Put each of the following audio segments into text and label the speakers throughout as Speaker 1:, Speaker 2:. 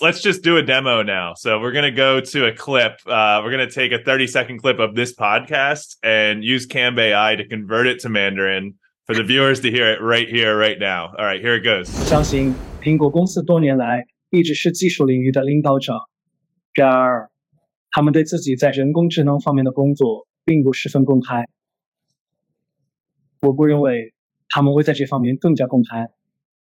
Speaker 1: let's just do a demo now. So we're gonna go to a clip. Uh, we're gonna take a 30 second clip of this podcast and use Camb AI to convert it to Mandarin for the viewers to hear it right here, right now. All right, here it goes.
Speaker 2: 相信苹果公司多年来一直是技术领域的领导者，然而他们对自己在人工智能方面的工作并不十分公开。我不认为他们会在这方面更加公开。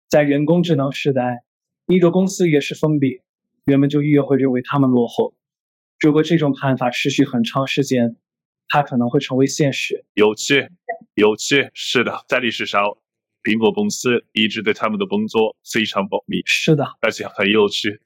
Speaker 2: 在人工智能时代。一个公司越是封闭，人们就越会认为他们落后。如果这种看法持续很长时间，它可能会成为现实。
Speaker 3: 有趣，有趣，是的，在历史上，苹果公司一直对他们的工作非常保密，
Speaker 2: 是的，
Speaker 3: 而且很有趣。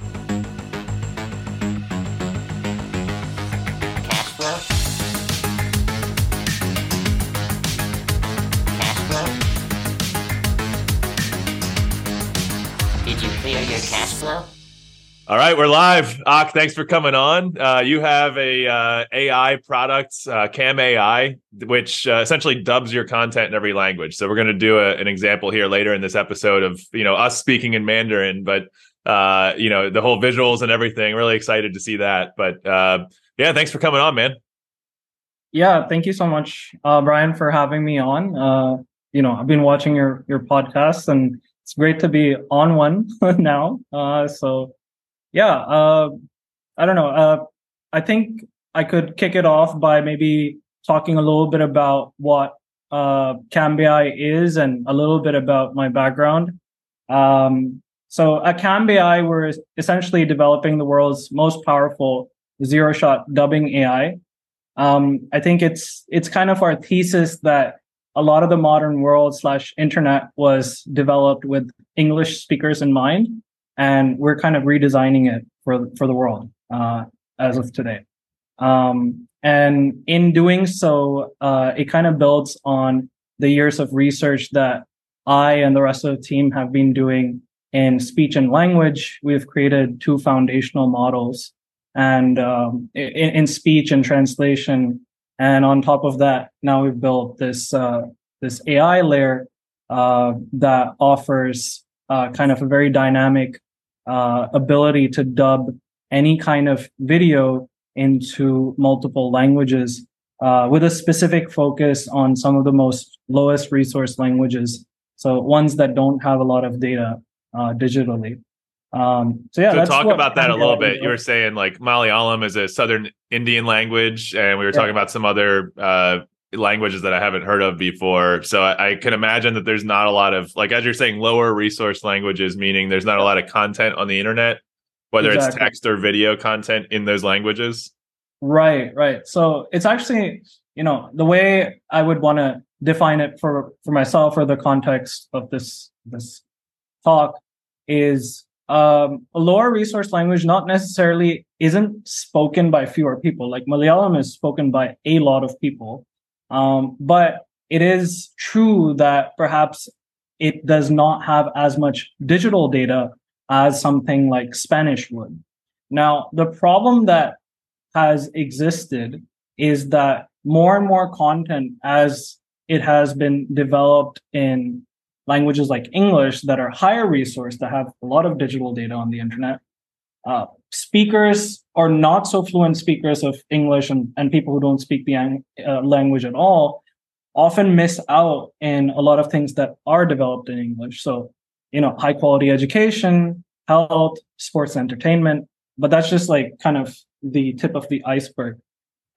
Speaker 1: All right, we're live. Ack, thanks for coming on. Uh, you have a uh, AI product, uh, Camb AI, which uh, essentially dubs your content in every language. So we're going to do a, an example here later in this episode of you know us speaking in Mandarin, but uh, you know the whole visuals and everything. Really excited to see that. But uh, yeah, thanks for coming on, man.
Speaker 4: Yeah, thank you so much, Brian, for having me on. you know, I've been watching your your podcast, and it's great to be on one now. so yeah, uh, I don't know. Uh, I think I could kick it off by maybe talking a little bit about what uh, Camb AI is and a little bit about my background. Um, so at Camb AI, we're essentially developing the world's most powerful zero-shot dubbing AI. Um, I think it's it's kind of our thesis that a lot of the modern world slash internet was developed with English speakers in mind and we're kind of redesigning it for for the world uh, as of today. Um, and in doing so, uh, it kind of builds on the years of research that I and the rest of the team have been doing in speech and language. We've created two foundational models, and um, in, in, speech and translation. And on top of that, now we've built this uh, this AI layer uh, that offers uh, kind of a very dynamic uh, ability to dub any kind of video into multiple languages uh, with a specific focus on some of the most lowest resource languages. So ones that don't have a lot of data uh, digitally. Um, so yeah,
Speaker 1: so talk about that a little bit. You were saying like Malayalam is a Southern Indian language, and we were yeah. talking about some other uh, languages that I haven't heard of before. So I, I, can imagine that there's not a lot of like as you're saying lower resource languages, meaning there's not a lot of content on the internet, whether exactly. it's text or video content in those languages.
Speaker 4: Right, right. So it's actually, you know, the way I would want to define it for for myself or the context of this this talk is um, a lower resource language not necessarily isn't spoken by fewer people. Like Malayalam is spoken by a lot of people um, but it is true that perhaps it does not have as much digital data as something like Spanish would. Now, the problem that has existed is that more and more content as it has been developed in languages like English that are higher resource that have a lot of digital data on the internet. Uh, speakers or not so fluent speakers of English and, and people who don't speak the uh, language at all often miss out in a lot of things that are developed in English. So, you know, high quality education, health, sports, entertainment. But that's just like kind of the tip of the iceberg.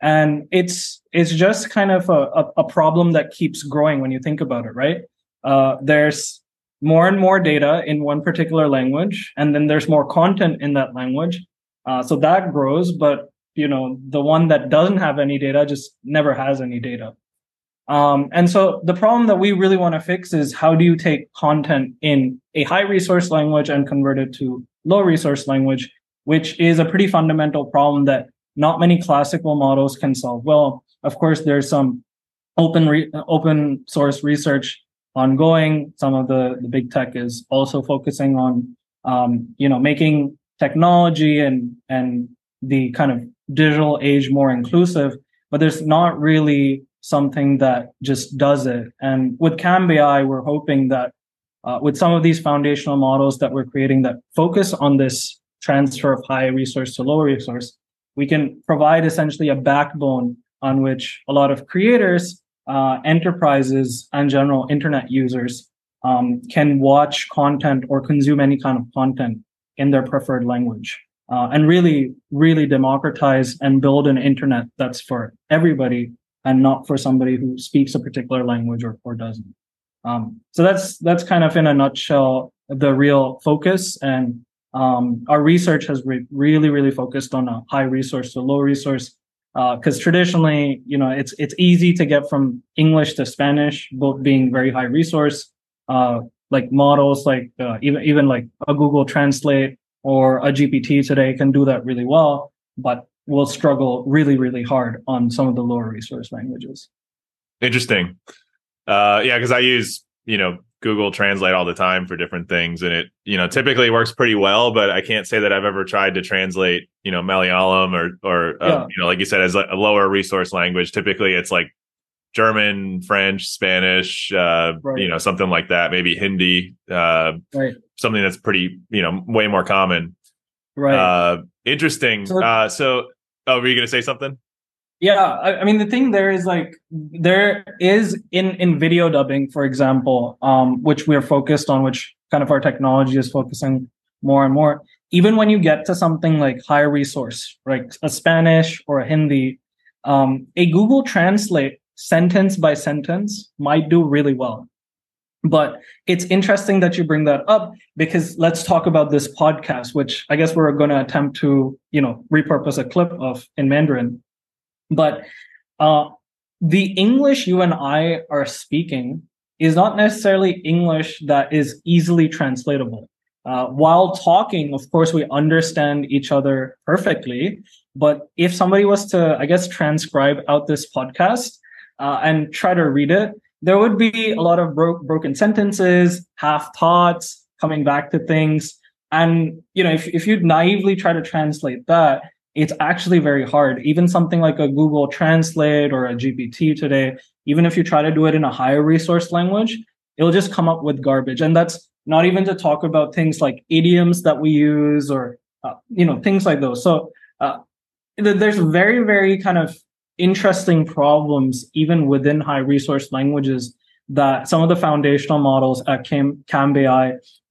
Speaker 4: And it's it's just kind of a, a, a problem that keeps growing when you think about it, right? Uh, there's more and more data in one particular language, and then there's more content in that language. Uh, so that grows, but you know, the one that doesn't have any data just never has any data. Um, and so the problem that we really want to fix is how do you take content in a high resource language and convert it to low resource language, which is a pretty fundamental problem that not many classical models can solve. Well, of course, there's some open re- open source research ongoing. Some of the, the big tech is also focusing on, um, you know, making technology and, and the kind of digital age more inclusive, but there's not really something that just does it. And with Camb AI, we're hoping that uh, with some of these foundational models that we're creating that focus on this transfer of high resource to low resource, we can provide essentially a backbone on which a lot of creators, uh, enterprises, and general internet users um, can watch content or consume any kind of content in their preferred language. Uh, and really, really democratize and build an internet that's for everybody and not for somebody who speaks a particular language or, or doesn't. Um, so that's that's kind of in a nutshell the real focus and um, our research has re- really really focused on a high resource to low resource because uh, traditionally you know it's it's easy to get from english to spanish both being very high resource uh, like models like uh, even even like a google translate or a gpt today can do that really well but will struggle really really hard on some of the lower resource languages.
Speaker 1: Interesting. Uh, yeah because i use you know Google Translate all the time for different things, and it you know typically works pretty well. But I can't say that I've ever tried to translate you know Malayalam or or uh, yeah. you know like you said as a lower resource language. Typically, it's like German, French, Spanish, uh, right. you know something like that. Maybe Hindi, uh, right. something that's pretty you know way more common.
Speaker 4: Right.
Speaker 1: Uh, interesting. So, uh, so oh, were you going to say something?
Speaker 4: Yeah I, I, mean the thing there is like there is in in video dubbing for example um which we're focused on which kind of our technology is focusing more and more. Even when you get to something like high resource like a spanish or a hindi um a google translate sentence by sentence might do really well. But it's interesting that you bring that up because let's talk about this podcast which i guess we're going to attempt to you know repurpose a clip of in mandarin but uh, the English you and I are speaking is not necessarily English that is easily translatable. Uh, while talking, of course, we understand each other perfectly. But if somebody was to, I guess, transcribe out this podcast uh, and try to read it, there would be a lot of bro- broken sentences, half thoughts, coming back to things. And, you know, if, if you naively try to translate that, it's actually very hard. Even something like a Google Translate or a GPT today, even if you try to do it in a higher resource language, it'll just come up with garbage. And that's not even to talk about things like idioms that we use or, uh, you know, things like those. So uh, there's very, very kind of interesting problems even within high resource languages that some of the foundational models at Camb,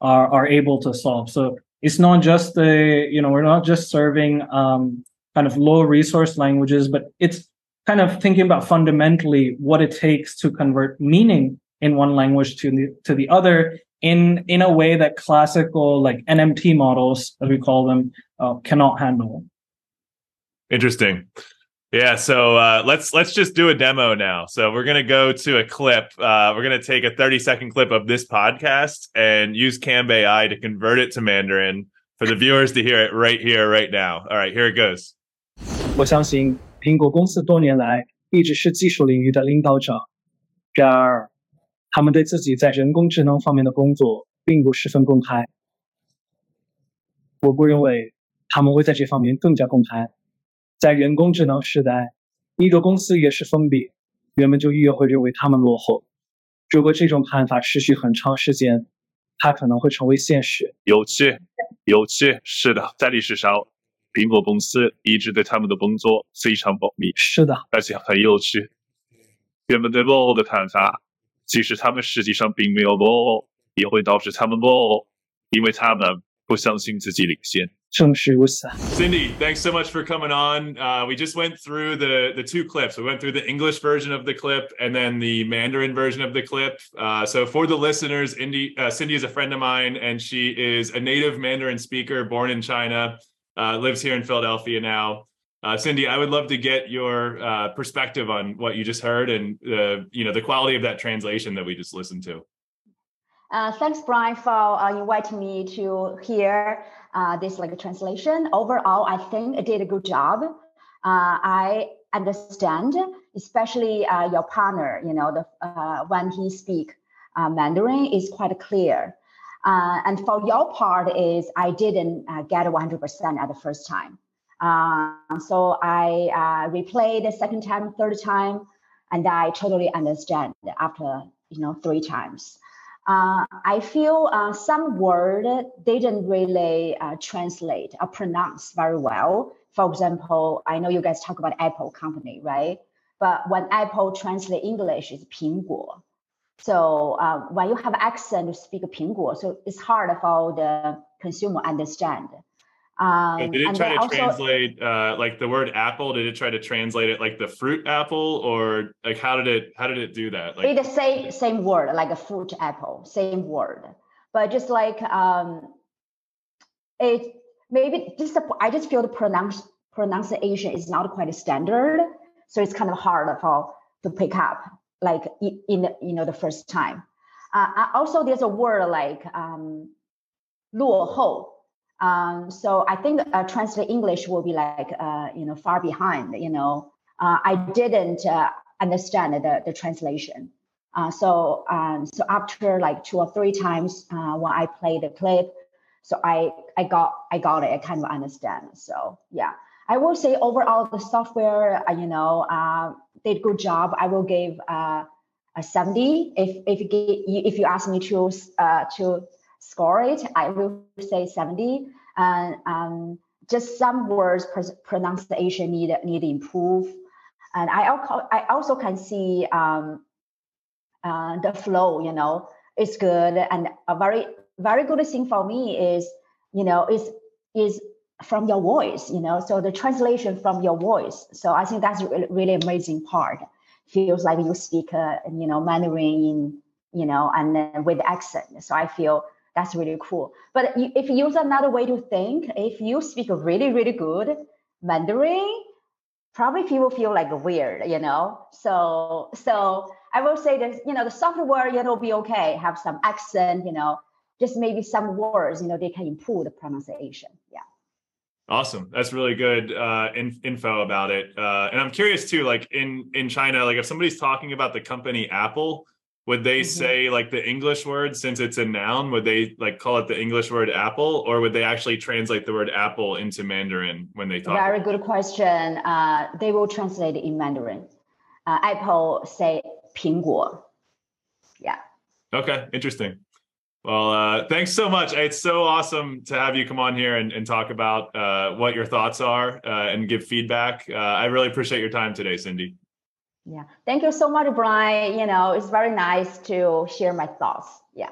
Speaker 4: are, are able to solve. So it's not just the you know we're not just serving um, kind of low resource languages but it's kind of thinking about fundamentally what it takes to convert meaning in one language to the to the other in in a way that classical like nmt models as we call them uh, cannot handle.
Speaker 1: Interesting yeah, so uh, let's let's just do a demo now. So we're gonna go to a clip. Uh, we're gonna take a thirty second clip of this podcast and use Camb AI to convert it to Mandarin for the viewers to hear it right here, right now. All right, here it goes.
Speaker 2: 我相信苹果公司多年来一直是技术领域的领导者，然而他们对自己在人工智能方面的工作并不十分公开。我不认为他们会在这方面更加公开。在人工智能时代，一个公司越是封闭，人们就越会认为他们落后。如果这种看法持续很长时间，它可能会成为现实。
Speaker 3: 有趣，有趣，是的，在历史上，苹果公司一直对他们的工作非常保密。
Speaker 2: 是的，
Speaker 3: 而且很有趣。人们对落后的看法，即使他们实际上并没有落后，也会导致他们落后，因为他们不相信自己领先。
Speaker 1: Cindy, thanks so much for coming on. Uh, we just went through the the two clips. We went through the English version of the clip and then the Mandarin version of the clip. Uh, so for the listeners, Indy, uh, Cindy is a friend of mine, and she is a native Mandarin speaker, born in China, uh, lives here in Philadelphia now. Uh, Cindy, I would love to get your uh, perspective on what you just heard and you know the quality of that translation that we just listened to.
Speaker 5: thanks, Brian, for inviting me to hear uh, this like a translation. Overall, I think it did a good job. Uh, I understand, especially uh, your partner. You know, the uh, when he speak uh, Mandarin is quite clear. Uh, and for your part is I didn't get 100% at the first time. so I replayed the second time, third time, and I totally understand after you know three times uh, I feel uh, some word didn't really uh, translate or pronounce very well. For example, I know you guys talk about Apple company, right? But when Apple translate English, it's 苹果. So uh, when you have accent, you speak 苹果, so it's hard for the consumer understand.
Speaker 1: Um, did it try to also, translate uh, like the word apple? Did it try to translate it like the fruit apple, or like how did it how did it do that? Like
Speaker 5: the same same word, like a fruit apple, same word, but just like um, it maybe just I just feel the pronounce pronunciation is not quite standard, so it's kind of hard for to pick up like in the, you know the first time. Uh, also, there's a word like um, 落后 um, so I think uh, translate English will be like, uh, you know, far behind, you know, uh, I didn't uh, understand the, the translation. Uh, so, um, so after like two or three times uh, when I play the clip, so I, I got, I got it, I kind of understand. So yeah, I will say overall the software, you know, did good job. I will give a 70 if, if, you, if you ask me to, to score it, I will say 70. And um, just some words pronunciation need need improve. And I also I also can see um, uh, the flow. You know, is good. And a very very good thing for me is you know is is from your voice. You know, so the translation from your voice. So I think that's really, really amazing part. Feels like you speak uh, you know Mandarin in you know and then with accent. So I feel that's really cool. But if you use another way to think, if you speak really, really good Mandarin, probably people feel like weird, you know? So, so I will say that, you know, the software, you know, be okay, have some accent, you know, just maybe some words, you know, they can improve the pronunciation. Yeah.
Speaker 1: Awesome. That's really good uh, in, info about it. Uh, and I'm curious too, like in in China, like if somebody's talking about the company Apple, would they mm-hmm. say like the english word since it's a noun would they like call it the english word apple or would they actually translate the word apple into mandarin when they talk
Speaker 5: very good question. Uh, they will translate it in mandarin. Uh, apple say 苹果. Yeah.
Speaker 1: Okay interesting. Well uh, thanks so much. It's so awesome to have you come on here and, and talk about uh, what your thoughts are uh, and give feedback. Uh, i really appreciate your time today cindy
Speaker 5: yeah. Thank you so much, Brian. You know, it's very nice to share my thoughts. Yeah.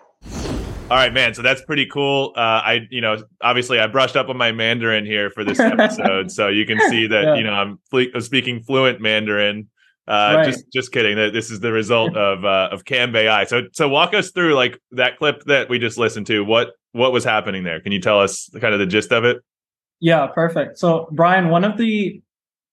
Speaker 1: All right, man. So that's pretty cool. Uh, I, you know, obviously I brushed up on my Mandarin here for this episode, so you can see that yeah. you know I'm, fle- I'm, speaking fluent Mandarin. Uh, right. Just, just kidding. That this is the result of uh, of Camb AI. So, so walk us through like that clip that we just listened to. What what was happening there? Can you tell us kind of the gist of it?
Speaker 4: Yeah, perfect. So, Brian, one of the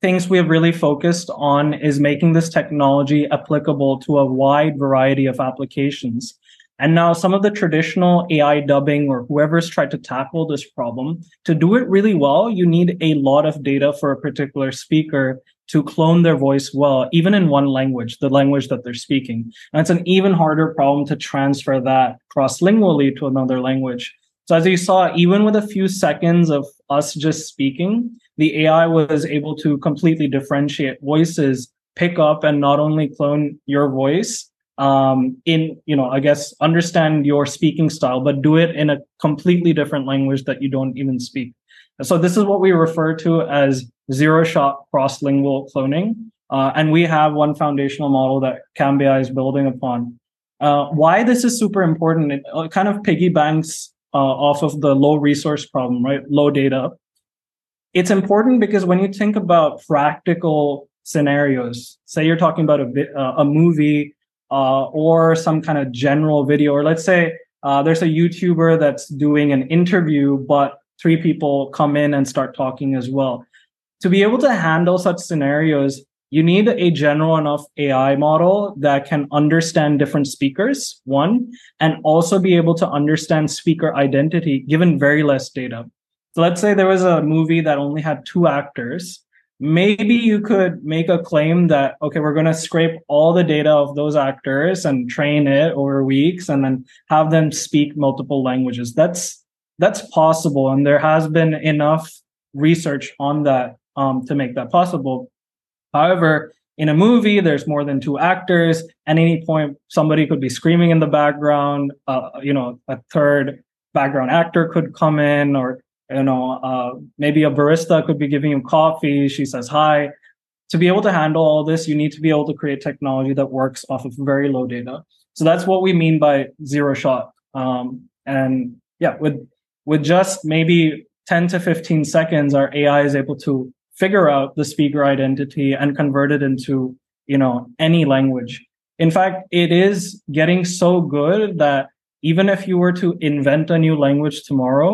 Speaker 4: things we have really focused on is making this technology applicable to a wide variety of applications. And now some of the traditional AI dubbing or whoever's tried to tackle this problem, to do it really well, you need a lot of data for a particular speaker to clone their voice well, even in one language, the language that they're speaking. And it's an even harder problem to transfer that cross-lingually to another language. So as you saw, even with a few seconds of us just speaking, the AI was able to completely differentiate voices, pick up and not only clone your voice, um, in, you know, I guess understand your speaking style, but do it in a completely different language that you don't even speak. So this is what we refer to as zero shot cross lingual cloning. Uh, and we have one foundational model that Camb AI is building upon. Uh, why this is super important, it kind of piggybacks uh, off of the low resource problem, right? Low data it's important because when you think about practical scenarios, say you're talking about a, uh, a movie uh, or some kind of general video, or let's say uh, there's a YouTuber that's doing an interview, but three people come in and start talking as well. To be able to handle such scenarios, you need a general enough AI model that can understand different speakers, one, and also be able to understand speaker identity given very less data. So let's say there was a movie that only had two actors. Maybe you could make a claim that, okay, we're going to scrape all the data of those actors and train it over weeks and then have them speak multiple languages. That's, that's possible. And there has been enough research on that um, to make that possible. However, in a movie, there's more than two actors. At any point, somebody could be screaming in the background. Uh, you know, a third background actor could come in, or you know, uh, maybe a barista could be giving you coffee. She says hi. To be able to handle all this, you need to be able to create technology that works off of very low data. So that's what we mean by zero shot. Um, and yeah, with with just maybe 10 to 15 seconds, our AI is able to figure out the speaker identity and convert it into, you know, any language. In fact, it is getting so good that even if you were to invent a new language tomorrow,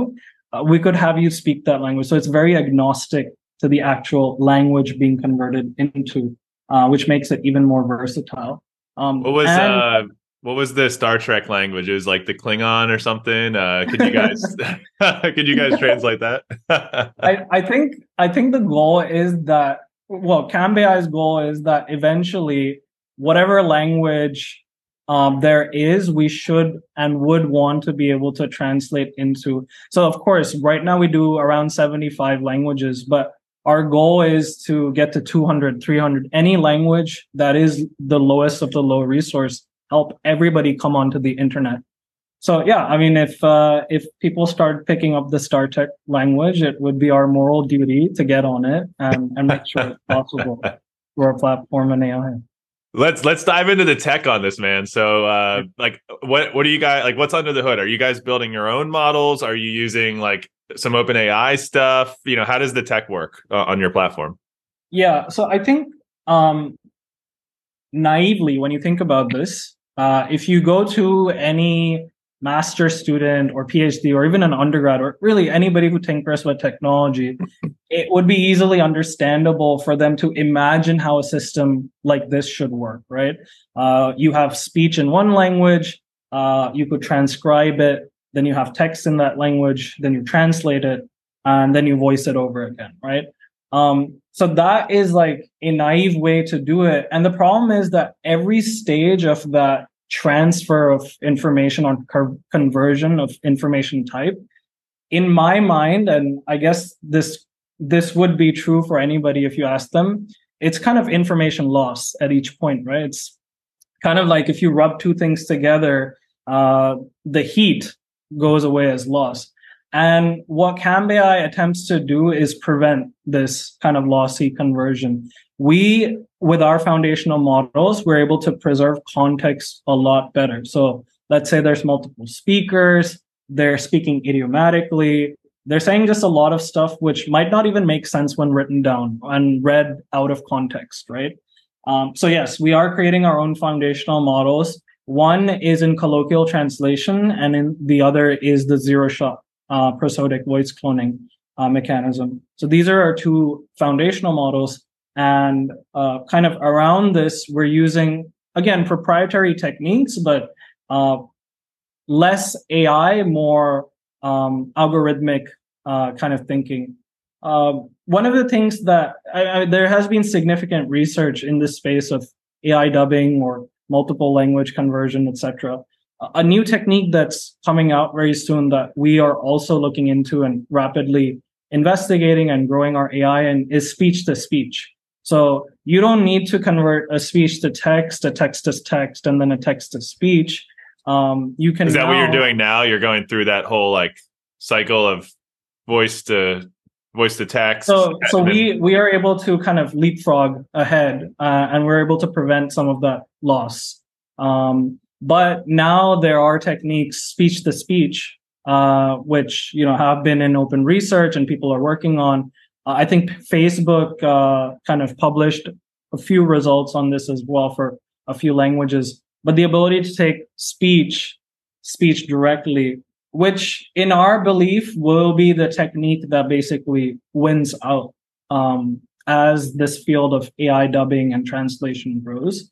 Speaker 4: uh, we could have you speak that language. So it's very agnostic to the actual language being converted into, uh, which makes it even more versatile.
Speaker 1: Um, what was and, uh, what was the Star Trek language? It was like the Klingon or something. Uh, could you guys could you guys translate that?
Speaker 4: I, I think I think the goal is that well, Camb AI's goal is that eventually whatever language um, there is, we should and would want to be able to translate into. So of course, right now we do around 75 languages, but our goal is to get to 200, 300, any language that is the lowest of the low resource help everybody come onto the internet. So yeah, I mean, if uh, if people start picking up the Star Trek language, it would be our moral duty to get on it and, and make sure it's possible for our platform and AI.
Speaker 1: Let's let's dive into the tech on this, man. So, uh, like, what what are you guys like? What's under the hood? Are you guys building your own models? Are you using like some OpenAI stuff? You know, how does the tech work uh, on your platform?
Speaker 4: Yeah, so I think um, naively, when you think about this, uh, if you go to any master student or PhD or even an undergrad or really anybody who tinkers with technology, it would be easily understandable for them to imagine how a system like this should work, right? Uh, you have speech in one language, uh, you could transcribe it, then you have text in that language, then you translate it, and then you voice it over again, right? Um, so that is like a naive way to do it. And the problem is that every stage of that transfer of information or conversion of information type, in my mind, and I guess this this would be true for anybody if you ask them, it's kind of information loss at each point, right? It's kind of like if you rub two things together, uh, the heat goes away as loss. And what Camb AI attempts to do is prevent this kind of lossy conversion. We, with our foundational models, we're able to preserve context a lot better. So let's say there's multiple speakers, they're speaking idiomatically, they're saying just a lot of stuff which might not even make sense when written down and read out of context, right? Um, so yes, we are creating our own foundational models. One is in colloquial translation, and in the other is the zero shot uh, prosodic voice cloning uh, mechanism. So these are our two foundational models. And uh, kind of around this, we're using, again, proprietary techniques, but uh, less AI, more um, algorithmic uh, kind of thinking. Um, one of the things that I, I, there has been significant research in this space of AI dubbing or multiple language conversion, etc a new technique that's coming out very soon that we are also looking into and rapidly investigating and growing our AI and is speech to speech. So you don't need to convert a speech to text, a text to text, and then a text to speech. Um, you can.
Speaker 1: Is that
Speaker 4: now,
Speaker 1: what you're doing now? You're going through that whole like cycle of voice to voice to text.
Speaker 4: So, so we we are able to kind of leapfrog ahead, uh, and we're able to prevent some of that loss. Um, but now there are techniques, speech to speech, uh, which you know have been in open research and people are working on. Uh, I think Facebook uh, kind of published a few results on this as well for a few languages. But the ability to take speech, speech directly, which in our belief will be the technique that basically wins out um, as this field of AI dubbing and translation grows.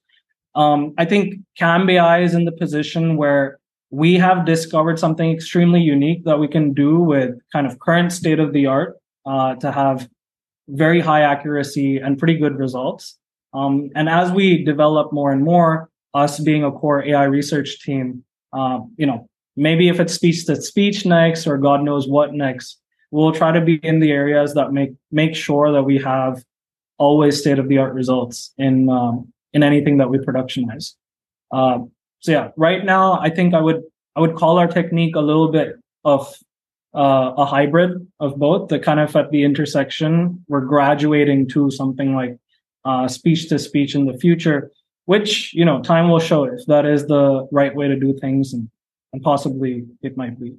Speaker 4: Um, I think Camb AI is in the position where we have discovered something extremely unique that we can do with kind of current state of the art uh, to have very high accuracy and pretty good results. Um, and as we develop more and more, us being a core AI research team, uh, you know, maybe if it's speech to speech next or God knows what next, we'll try to be in the areas that make make sure that we have always state of the art results in um, in anything that we productionize. Uh, so yeah, right now I think I would I would call our technique a little bit of uh, a hybrid of both. The kind of at the intersection, we're graduating to something like speech to speech in the future, which you know time will show if that is the right way to do things, and, and possibly it might be.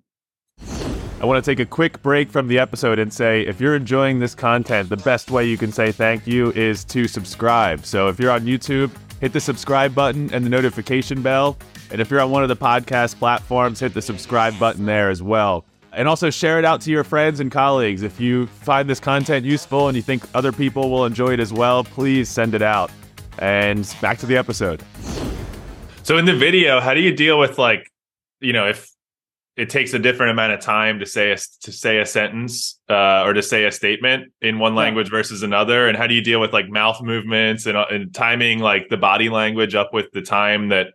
Speaker 1: I want to take a quick break from the episode and say if you're enjoying this content, the best way you can say thank you is to subscribe. So if you're on YouTube, hit the subscribe button and the notification bell. And if you're on one of the podcast platforms, hit the subscribe button there as well. And also share it out to your friends and colleagues. If you find this content useful and you think other people will enjoy it as well, please send it out. And back to the episode. So in the video, how do you deal with like, you know, if it takes a different amount of time to say a, to say a sentence uh, or to say a statement in one language versus another and how do you deal with like mouth movements and, uh, and timing like the body language up with the time that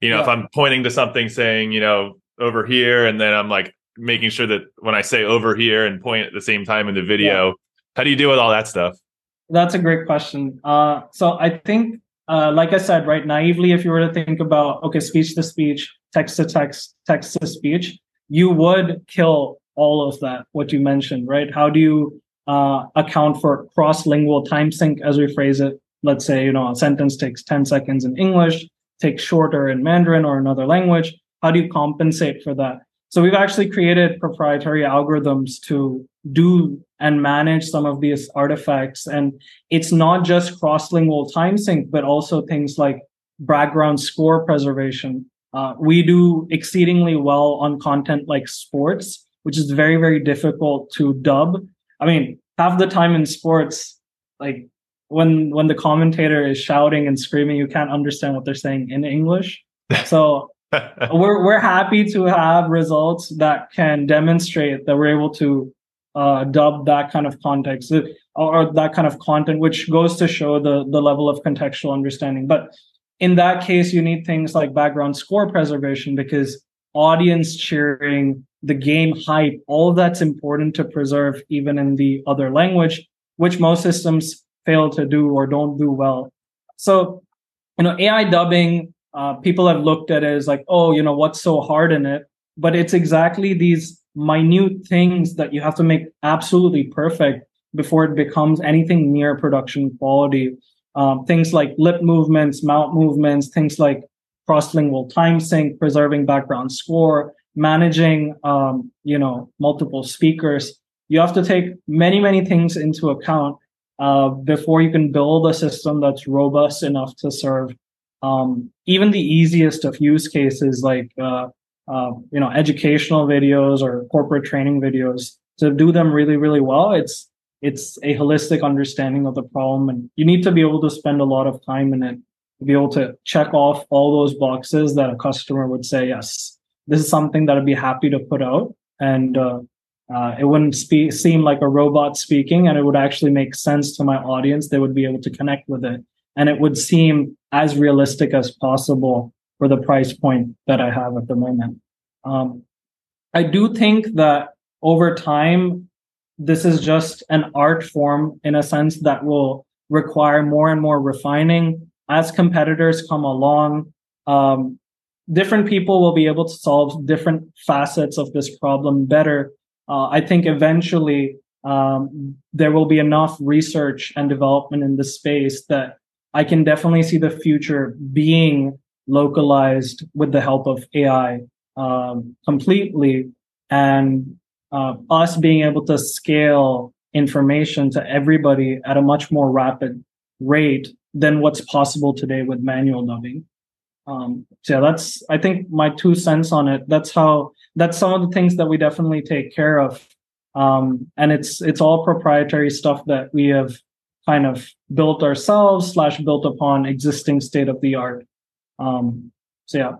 Speaker 1: you know yeah. if i'm pointing to something saying you know over here and then i'm like making sure that when i say over here and point at the same time in the video yeah. how do you deal with all that stuff
Speaker 4: that's a great question uh, so i think uh, like i said right naively if you were to think about okay speech to speech text to text text to speech you would kill all of that, what you mentioned, right? How do you uh, account for cross-lingual time sync, as we phrase it? Let's say, you know, a sentence takes 10 seconds in English, takes shorter in Mandarin or another language. How do you compensate for that? So we've actually created proprietary algorithms to do and manage some of these artifacts. And it's not just cross-lingual time sync, but also things like background score preservation, uh, we do exceedingly well on content like sports, which is very, very difficult to dub. I mean, half the time in sports, like when when the commentator is shouting and screaming, you can't understand what they're saying in English. So we're we're happy to have results that can demonstrate that we're able to uh, dub that kind of context uh, or that kind of content, which goes to show the the level of contextual understanding. But in that case, you need things like background score preservation because audience cheering, the game hype, all of that's important to preserve even in the other language, which most systems fail to do or don't do well. So, you know, AI dubbing, uh, people have looked at it as like, oh, you know, what's so hard in it? But it's exactly these minute things that you have to make absolutely perfect before it becomes anything near production quality um, things like lip movements, mouth movements, things like cross-lingual time sync, preserving background score, managing, um, you know, multiple speakers. You have to take many, many things into account uh, before you can build a system that's robust enough to serve um, even the easiest of use cases like uh, uh, you know educational videos or corporate training videos to do them really really well it's it's a holistic understanding of the problem and you need to be able to spend a lot of time in it to be able to check off all those boxes that a customer would say yes this is something that i'd be happy to put out and uh, uh, it wouldn't spe- seem like a robot speaking and it would actually make sense to my audience. They would be able to connect with it and it would seem as realistic as possible for the price point that i have at the moment. Um, i do think that over time this is just an art form in a sense that will require more and more refining. As competitors come along um, different people will be able to solve different facets of this problem better. Uh, i think eventually um, there will be enough research and development in this space that i can definitely see the future being localized with the help of ai um, completely. And uh, us being able to scale information to everybody at a much more rapid rate than what's possible today with manual dubbing. Um, so yeah, that's I think my two cents on it. That's how that's some of the things that we definitely take care of, um, and it's it's all proprietary stuff that we have kind of built ourselves slash built upon existing state of the art. Um, so yeah,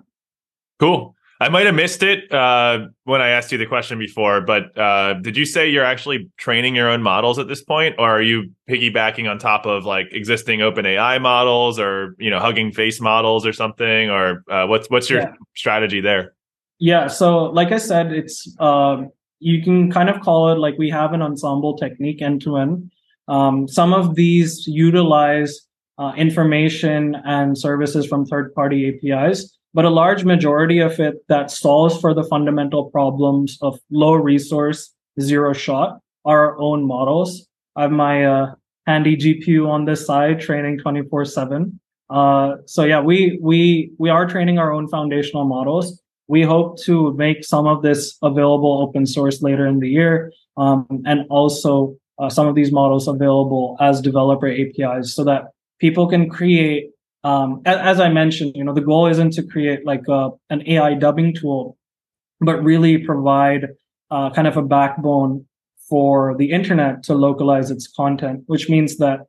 Speaker 1: cool. I might have missed it uh, when I asked you the question before, but uh, did you say you're actually training your own models at this point, or are you piggybacking on top of like existing OpenAI models, or you know, Hugging Face models, or something, or uh, what's what's your yeah. strategy there?
Speaker 4: Yeah, so like I said, it's um, you can kind of call it like we have an ensemble technique end to end. Um, some of these utilize uh, information and services from third party APIs, but a large majority of it that solves for the fundamental problems of low resource, zero shot are our own models. I have my uh, handy GPU on this side training 24 seven. Uh, so yeah, we, we, we are training our own foundational models. We hope to make some of this available open source later in the year. Um, and also uh, some of these models available as developer APIs so that people can create um, as, I mentioned, you know, the goal isn't to create like a, uh, an AI dubbing tool, but really provide uh, kind of a backbone for the internet to localize its content, which means that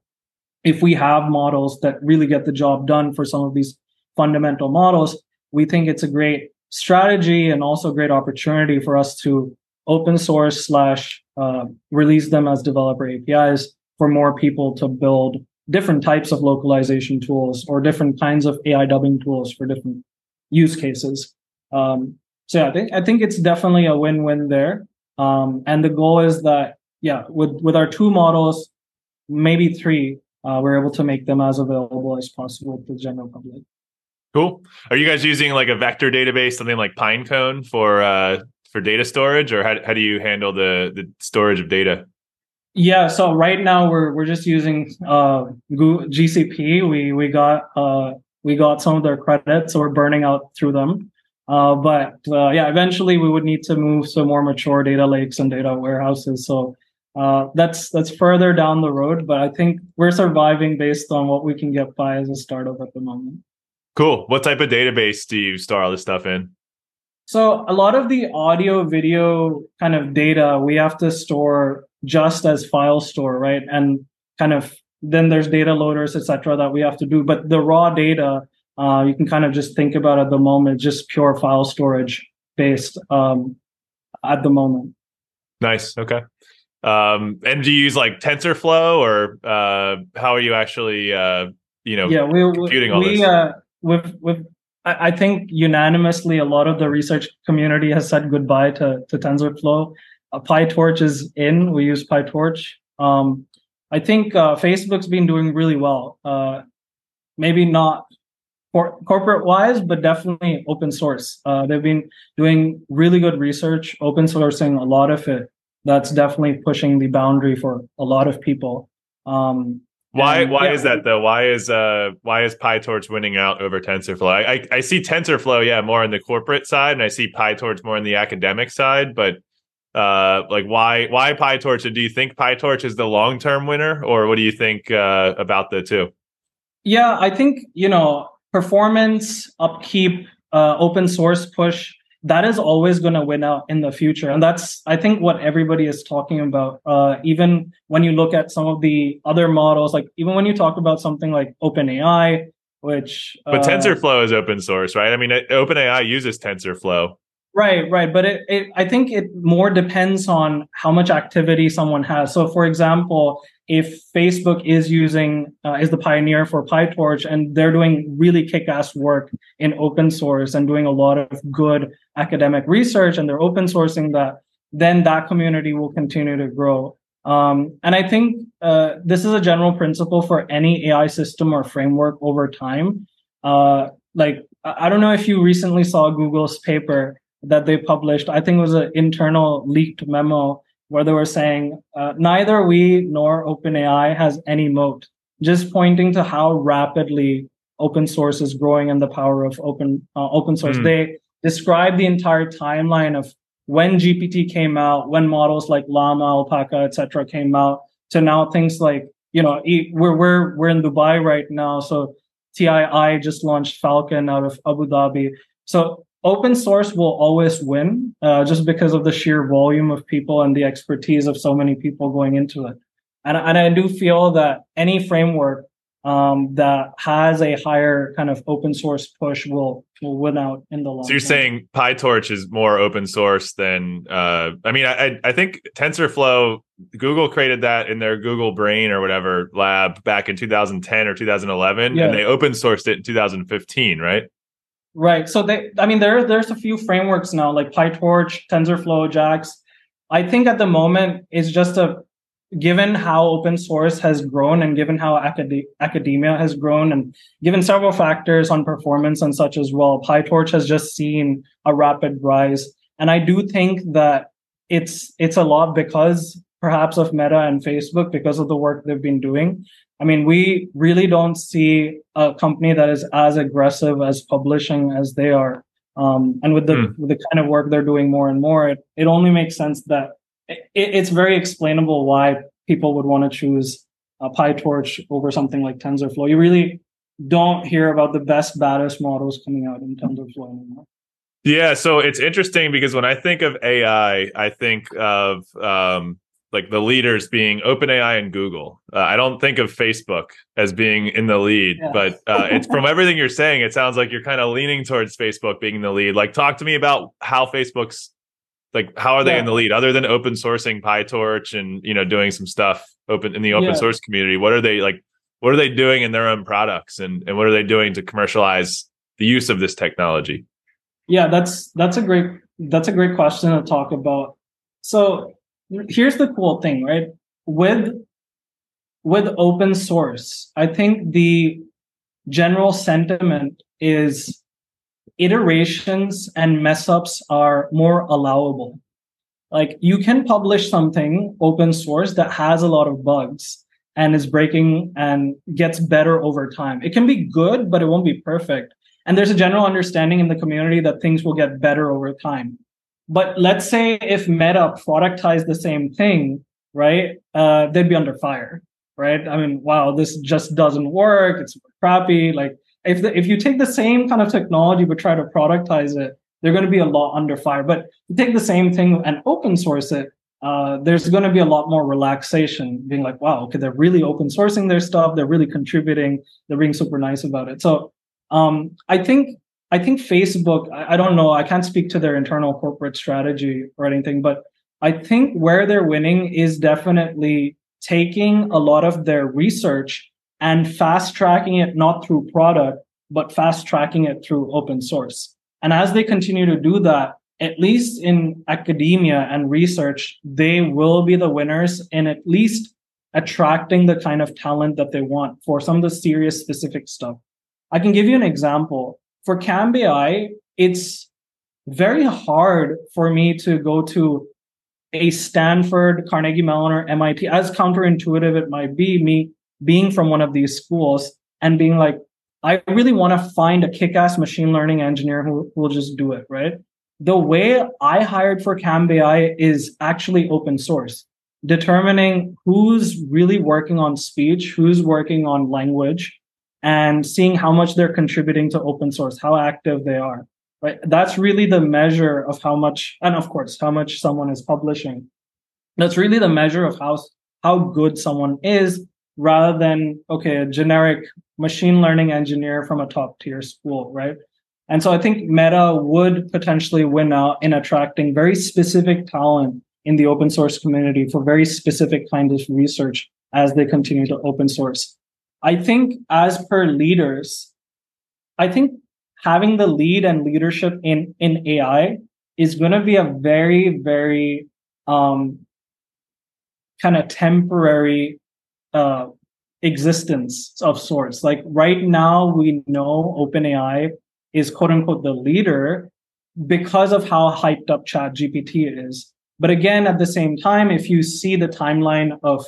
Speaker 4: if we have models that really get the job done for some of these fundamental models, we think it's a great strategy and also a great opportunity for us to open source slash uh, release them as developer APIs for more people to build different types of localization tools or different kinds of AI dubbing tools for different use cases. Um, so yeah, I think I think it's definitely a win-win there. Um, and the goal is that yeah, with with our two models, maybe three, uh, we're able to make them as available as possible to the general public.
Speaker 1: Cool. Are you guys using like a vector database, something like Pinecone for uh, for data storage, or how how do you handle the the storage of data?
Speaker 4: Yeah, so right now we're we're just using uh, GCP. We we got uh, we got some of their credits, so we're burning out through them. Uh, but uh, yeah, eventually we would need to move to more mature data lakes and data warehouses. So uh, that's that's further down the road. But I think we're surviving based on what we can get by as a startup at the moment.
Speaker 1: Cool. What type of database do you store all this stuff in?
Speaker 4: So a lot of the audio video kind of data we have to store just as file store, right? And kind of then there's data loaders, etc., that we have to do. But the raw data, uh, you can kind of just think about at the moment, just pure file storage based um, at the moment.
Speaker 1: Nice. Okay. Um, and do you use like TensorFlow or uh, how are you actually, uh, you know,
Speaker 4: yeah, we,
Speaker 1: computing all
Speaker 4: we,
Speaker 1: this?
Speaker 4: Uh, with with I, I think unanimously a lot of the research community has said goodbye to to TensorFlow. Uh, PyTorch is in. We use PyTorch. Um, I think uh, Facebook's been doing really well. Uh, maybe not for corporate wise, but definitely open source. Uh, they've been doing really good research, open sourcing a lot of it. That's definitely pushing the boundary for a lot of people. Um,
Speaker 1: why and, why yeah. is that though? Why is uh why is PyTorch winning out over TensorFlow? I, I, I see TensorFlow, yeah, more on the corporate side, and I see PyTorch more on the academic side. But uh, like why why PyTorch? And do you think PyTorch is the long term winner, or what do you think uh, about the two?
Speaker 4: Yeah, I think you know performance, upkeep, uh, open source push that is always going to win out in the future and that's i think what everybody is talking about uh, even when you look at some of the other models like even when you talk about something like openai which
Speaker 1: but uh, tensorflow is open source right i mean openai uses tensorflow
Speaker 4: right right but it, it i think it more depends on how much activity someone has so for example if Facebook is using uh, is the pioneer for PyTorch and they're doing really kick-ass work in open source and doing a lot of good academic research and they're open sourcing that, then that community will continue to grow. Um, and I think uh, this is a general principle for any AI system or framework over time. Uh, like I don't know if you recently saw Google's paper that they published. I think it was an internal leaked memo where they were saying uh, neither we nor OpenAI has any moat, just pointing to how rapidly open source is growing and the power of open uh, open source. Mm. They describe the entire timeline of when GPT came out, when models like Llama, Alpaca, etc. came out, to now things like you know we're we're we're in Dubai right now, so TII just launched Falcon out of Abu Dhabi. So open source will always win uh, just because of the sheer volume of people and the expertise of so many people going into it. And, and I do feel that any framework um, that has a higher kind of open source push will will win out in the long.
Speaker 1: So you're
Speaker 4: term.
Speaker 1: saying PyTorch is more open source than uh, I mean I I think TensorFlow Google created that in their Google Brain or whatever lab back in 2010 or 2011 yeah. and they open sourced it in 2015, right?
Speaker 4: Right. So they, I mean, there there's a few frameworks now like PyTorch, TensorFlow, JAX. I think at the moment it's just a given how open source has grown and given how acad- academia has grown and given several factors on performance and such as well, PyTorch has just seen a rapid rise. And I do think that it's it's a lot because perhaps of Meta and Facebook because of the work they've been doing. I mean, we really don't see a company that is as aggressive as publishing as they are. Um, and with the mm. with the kind of work they're doing more and more, it, it only makes sense that it, it's very explainable why people would want to choose a PyTorch over something like TensorFlow. You really don't hear about the best, baddest models coming out in TensorFlow anymore.
Speaker 1: Yeah, so it's interesting because when I think of AI, I think of um, like the leaders being OpenAI and Google. Uh, I don't think of Facebook as being in the lead, yeah. but uh, it's from everything you're saying, it sounds like you're kind of leaning towards Facebook being in the lead. Like, talk to me about how Facebook's like how are they yeah. in the lead other than open sourcing PyTorch and you know doing some stuff open in the open yeah. source community. What are they like? What are they doing in their own products, and and what are they doing to commercialize the use of this technology?
Speaker 4: Yeah, that's that's a great that's a great question to talk about. So here's the cool thing, right? With with open source, I think the general sentiment is iterations and mess ups are more allowable. Like you can publish something open source that has a lot of bugs and is breaking and gets better over time. It can be good, but it won't be perfect. And there's a general understanding in the community that things will get better over time. But let's say if Meta productized the same thing, right? Uh, they'd be under fire, right? I mean, wow, this just doesn't work. It's crappy. Like if the, if you take the same kind of technology but try to productize it, they're going to be a lot under fire. But you take the same thing and open source it, uh, there's going to be a lot more relaxation, being like, wow, okay, they're really open sourcing their stuff. They're really contributing. They're being super nice about it. So um, I think I think Facebook. I, I don't know. I can't speak to their internal corporate strategy or anything, but I think where they're winning is definitely taking a lot of their research and fast tracking it not through product, but fast tracking it through open source. And as they continue to do that, at least in academia and research, they will be the winners in at least attracting the kind of talent that they want for some of the serious specific stuff. I can give you an example. For Camb AI, it's very hard for me to go to a Stanford, Carnegie Mellon, or MIT, as counterintuitive it might be, me being from one of these schools and being like, I really want to find a kick ass machine learning engineer who, will just do it, right? The way I hired for Camb AI is actually open source, determining who's really working on speech, who's working on language, and seeing how much they're contributing to open source, how active they are. Right? That's really the measure of how much, and of course, how much someone is publishing. That's really the measure of how how good someone is, rather than okay, a generic machine learning engineer from a top tier school, right? And so I think Meta would potentially win out in attracting very specific talent in the open source community for very specific kinds of research as they continue to open source. I think as per leaders, I think having the lead and leadership in, in AI is going to be a very, very um, kind of temporary uh, existence of sorts. Like right now, we know OpenAI is quote unquote the leader because of how hyped up Chat GPT is. But again, at the same time, if you see the timeline of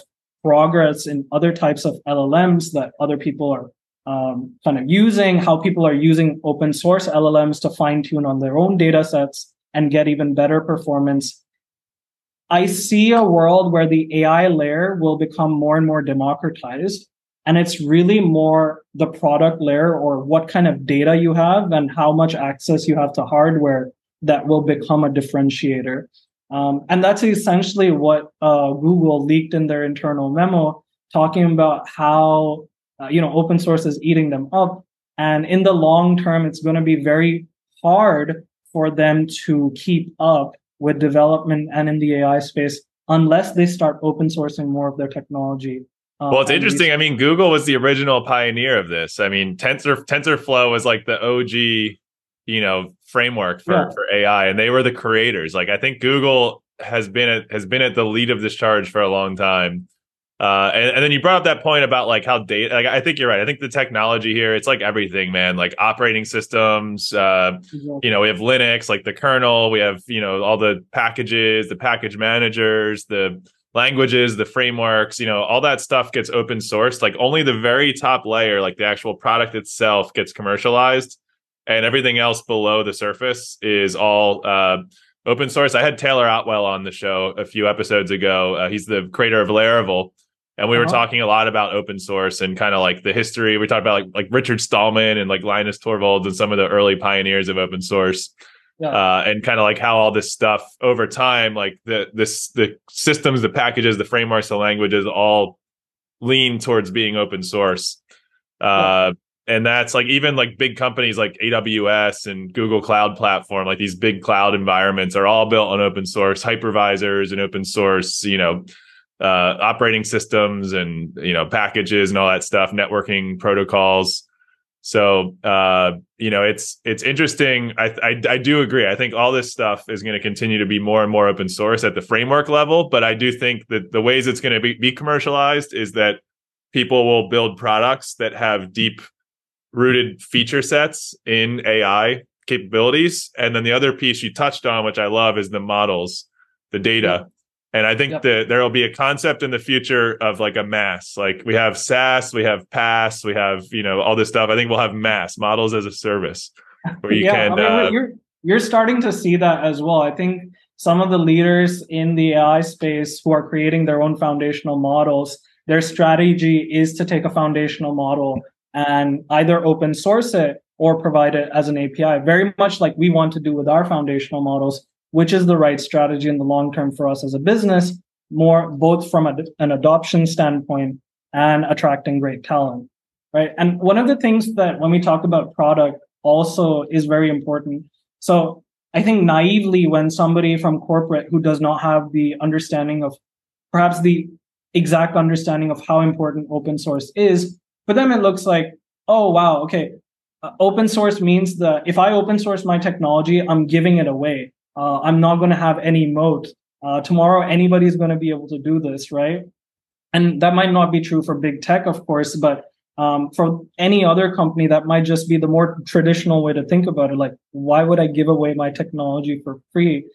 Speaker 4: progress in other types of LLMs that other people are um, kind of using, how people are using open source LLMs to fine tune on their own data sets and get even better performance. I see a world where the AI layer will become more and more democratized. And it's really more the product layer or what kind of data you have and how much access you have to hardware that will become a differentiator. Um, and that's essentially what uh, Google leaked in their internal memo, talking about how uh, you know open source is eating them up, and in the long term, it's going to be very hard for them to keep up with development and in the AI space unless they start open sourcing more of their technology.
Speaker 1: Um, well, it's interesting. I mean, Google was the original pioneer of this. I mean, Tensor TensorFlow was like the OG you know framework for, yeah. for AI, and they were the creators. Like I think Google has been at, has been at the lead of this charge for a long time. Uh, and, and then you brought up that point about like how data. Like I think you're right. I think the technology here, it's like everything, man. Like operating systems. Uh, you know, we have Linux, like the kernel. We have you know all the packages, the package managers, the languages, the frameworks. You know, all that stuff gets open sourced. Like only the very top layer, like the actual product itself, gets commercialized, and everything else below the surface is all. Uh, open source. I had Taylor Otwell on the show a few episodes ago. Uh, he's the creator of Laravel, and we were
Speaker 4: Uh-huh.
Speaker 1: talking a lot about open source and kind of like the history. We talked about like like Richard Stallman and like Linus Torvalds and some of the early pioneers of open source,
Speaker 4: Yeah.
Speaker 1: uh, and kind of like how all this stuff over time, like the this the systems, the packages, the frameworks, the languages, all lean towards being open source. Uh, and that's like even like big companies like AWS and Google Cloud Platform, like these big cloud environments are all built on open source hypervisors and open source, you know, uh, operating systems and you know packages and all that stuff, networking protocols. So uh, you know, it's it's interesting. I, I I do agree. I think all this stuff is going to continue to be more and more open source at the framework level. But I do think that the ways it's going to be, be commercialized is that people will build products that have deep rooted feature sets in AI capabilities. And then the other piece you touched on, which I love, is the models, the data. And I think
Speaker 4: Yep.
Speaker 1: that there will be a concept in the future of like a mass. Like we have SaaS, we have PaaS, we have you know all this stuff. I think we'll have mass models as a service where you
Speaker 4: yeah,
Speaker 1: can.
Speaker 4: I mean,
Speaker 1: uh,
Speaker 4: you're you're starting to see that as well. I think some of the leaders in the AI space who are creating their own foundational models, their strategy is to take a foundational model and either open source it or provide it as an API, very much like we want to do with our foundational models, which is the right strategy in the long term for us as a business, more both from a, an adoption standpoint and attracting great talent. Right. And one of the things that when we talk about product also is very important. So I think naively, when somebody from corporate who does not have the understanding of perhaps the exact understanding of how important open source is, for them it looks like, oh wow, okay, uh, open source means that if I open source my technology, I'm giving it away. Uh, I'm not going to have any moat. Uh, tomorrow, anybody's going to be able to do this, right? And that might not be true for big tech, of course, but um, for any other company, that might just be the more traditional way to think about it. Like, why would I give away my technology for free?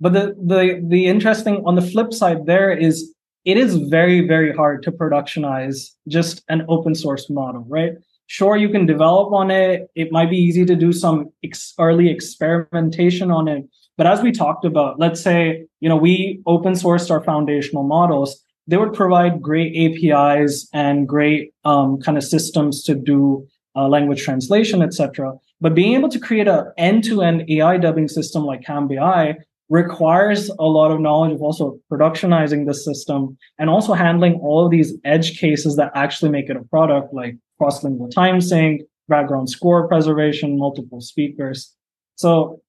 Speaker 4: But the the the interesting on the flip side there is it is very very hard to productionize just an open source model, right? Sure, you can develop on it. It might be easy to do some ex- early experimentation on it. But as we talked about, let's say you know we open sourced our foundational models they would provide great APIs and great um, kind of systems to do uh, language translation, etc. But being able to create an end-to-end AI dubbing system like Camb AI requires a lot of knowledge of also productionizing the system and also handling all of these edge cases that actually make it a product, like cross-lingual time sync, background score preservation, multiple speakers. So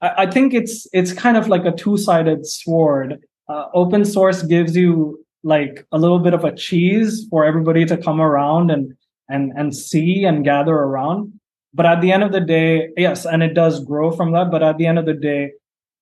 Speaker 4: I, I think it's it's kind of like a two-sided sword. Uh, open source gives you like a little bit of a cheese for everybody to come around and and and see and gather around but at the end of the day yes and it does grow from that but at the end of the day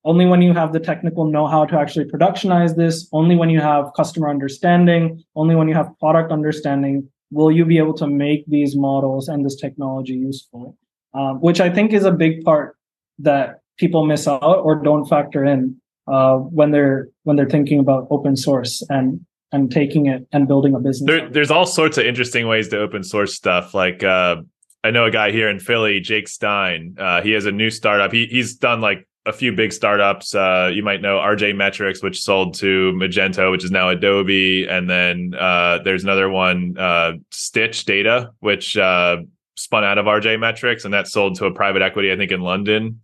Speaker 4: only when you have the technical know-how to actually productionize this only when you have customer understanding only when you have product understanding will you be able to make these models and this technology useful um, which i think is a big part that people miss out or don't factor in uh, when they're when they're thinking about open source and and taking it and building a business.
Speaker 1: there, there's all sorts of interesting ways to open source stuff. Like uh, I know a guy here in Philly, Jake Stein. Uh, he has a new startup. He he's done like a few big startups. Uh, you might know RJ Metrics, which sold to Magento, which is now Adobe, and then uh, there's another one, uh, Stitch Data, which uh, spun out of RJ Metrics, and that sold to a private equity, I think, in London.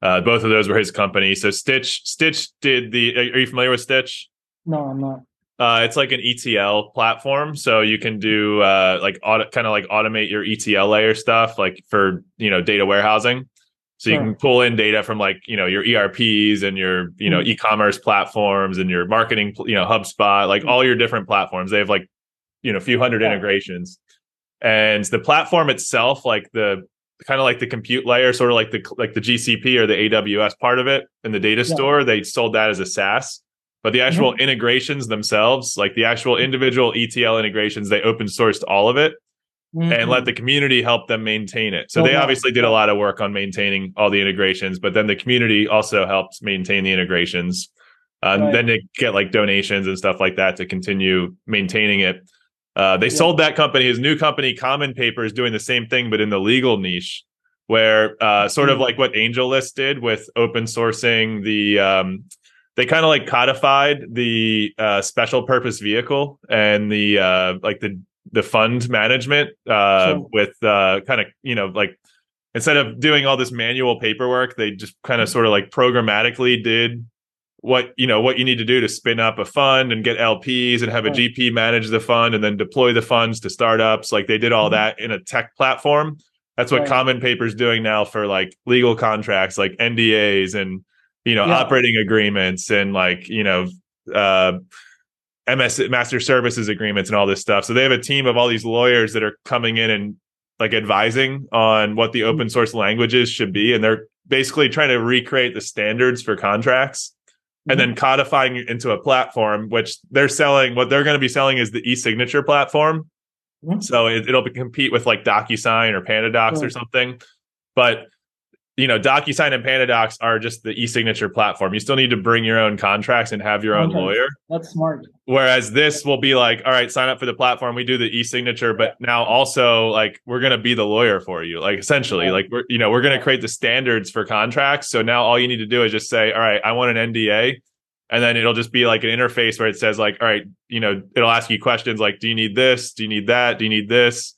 Speaker 1: Uh, both of those were his company. So Stitch Stitch did the. Are you familiar with Stitch?
Speaker 4: No, I'm not.
Speaker 1: Uh, it's like an ETL platform, so you can do uh, like auto, kind of like automate your ETL layer stuff, like for you know data warehousing. So you
Speaker 4: Sure.
Speaker 1: can pull in data from like you know your ERPs and your you know
Speaker 4: Mhm.
Speaker 1: e-commerce platforms and your marketing, you know HubSpot, like all your different platforms. They have like you know a few hundred
Speaker 4: Yeah.
Speaker 1: integrations, and the platform itself, like the kind of like the compute layer, sort of like the like the GCP or the AWS part of it and the data
Speaker 4: Yeah.
Speaker 1: store, they sold that as a SaaS. but the actual mm-hmm. integrations themselves, like the actual individual ETL integrations, they open sourced all of it mm-hmm. and let the community help them maintain it. So they obviously did a lot of work on maintaining all the integrations, but then the community also helped maintain the integrations. Uh, right. Then they get like donations and stuff like that to continue maintaining it. Uh, they yeah. sold that company. His new company, Common Paper, is doing the same thing, but in the legal niche, where uh, sort of mm-hmm. like what AngelList did with open sourcing the um, they kind of like codified the uh, special purpose vehicle and the uh, like the the fund management uh, sure. with uh, kind of you know like instead of doing all this manual paperwork, they just kind of sort of like programmatically did what you know what you need to do to spin up a fund and get LPs and have a GP manage the fund and then deploy the funds to startups. Like they did all mm-hmm. that in a tech platform. That's what right. Common Paper's doing now for like legal contracts, like NDAs and you know, yeah. operating agreements and like, you know, uh, MS master services agreements and all this stuff. So they have a team of all these lawyers that are coming in and like advising on what the open source languages should be. And they're basically trying to recreate the standards for contracts and mm-hmm. then codifying it into a platform, which they're selling. What they're going to be selling is the e-signature platform. Mm-hmm. So it, will compete with like DocuSign or PandaDocs or something. But you know, DocuSign and PandaDocs are just the e-signature platform. You still need to bring your own contracts and have your own okay. lawyer.
Speaker 4: That's smart.
Speaker 1: Whereas this will be like, all right, sign up for the platform. We do the e-signature, but now also like we're gonna be the lawyer for you. Like essentially, yeah. like we're you know we're gonna create the standards for contracts. So now all you need to do is just say, all right, I want an NDA, and then it'll just be like an interface where it says like, all right, you know, it'll ask you questions like, do you need this? Do you need that? Do you need this?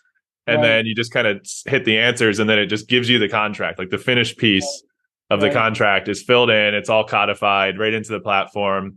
Speaker 1: And right. then you just kind of hit the answers and then it just gives you the contract like the finished piece of right. the contract is filled in it's all codified right into the platform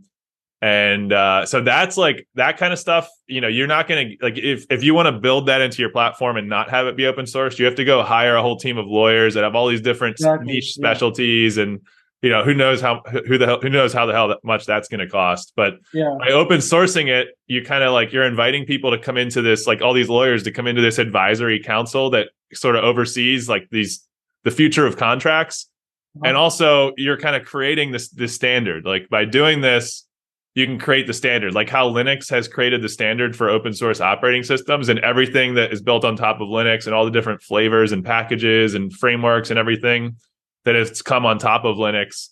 Speaker 1: and uh, so that's like that kind of stuff you know you're not going to like if, if you want to build that into your platform and not have it be open source you have to go hire a whole team of lawyers that have all these different exactly. niche specialties yeah. and you know who knows how who the hell who knows how the hell that much that's going to cost. But
Speaker 4: yeah.
Speaker 1: by open sourcing it you kind of like you're inviting people to come into this like all these lawyers to come into this advisory council that sort of oversees like these the future of contracts. Uh-huh. and also you're kind of creating this this standard. Like by doing this you can create the standard. Like how linux has created the standard for open source operating systems and everything that is built on top of linux and all the different flavors and packages and frameworks and everything that has come on top of Linux.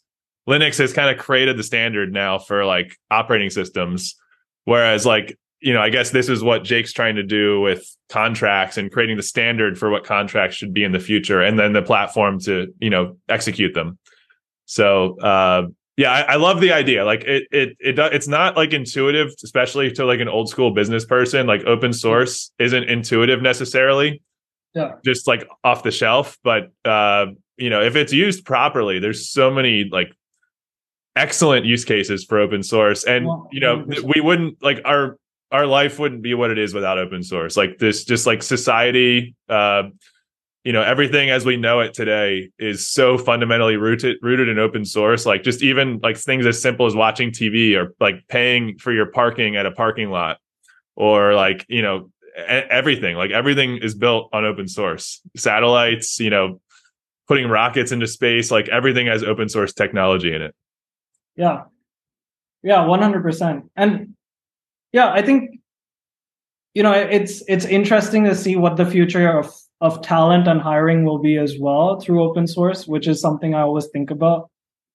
Speaker 1: Linux has kind of created the standard now for like operating systems. Whereas, like, you know, I guess this is what Jake's trying to do with contracts and creating the standard for what contracts should be in the future and then the platform to, you know, execute them. So, uh, yeah, I, I, love the idea. Like it, it, it, it's not like intuitive, especially to like an old school business person. Like open source isn't intuitive necessarily.
Speaker 4: Yeah.
Speaker 1: Just like off the shelf, but uh, you know, if it's used properly, there's so many like excellent use cases for open source. And, well, you know, we wouldn't like our our life wouldn't be what it is without open source. Like this just like society, uh, you know, everything as we know it today is so fundamentally rooted rooted in open source. Like just even like things as simple as watching TV or like paying for your parking at a parking lot or like, you know, everything like everything is built on open source satellites you know putting rockets into space like everything has open source technology in it.
Speaker 4: Yeah. Yeah 100% and yeah i think you know it's it's interesting to see what the future of of talent and hiring will be as well through open source which is something i always think about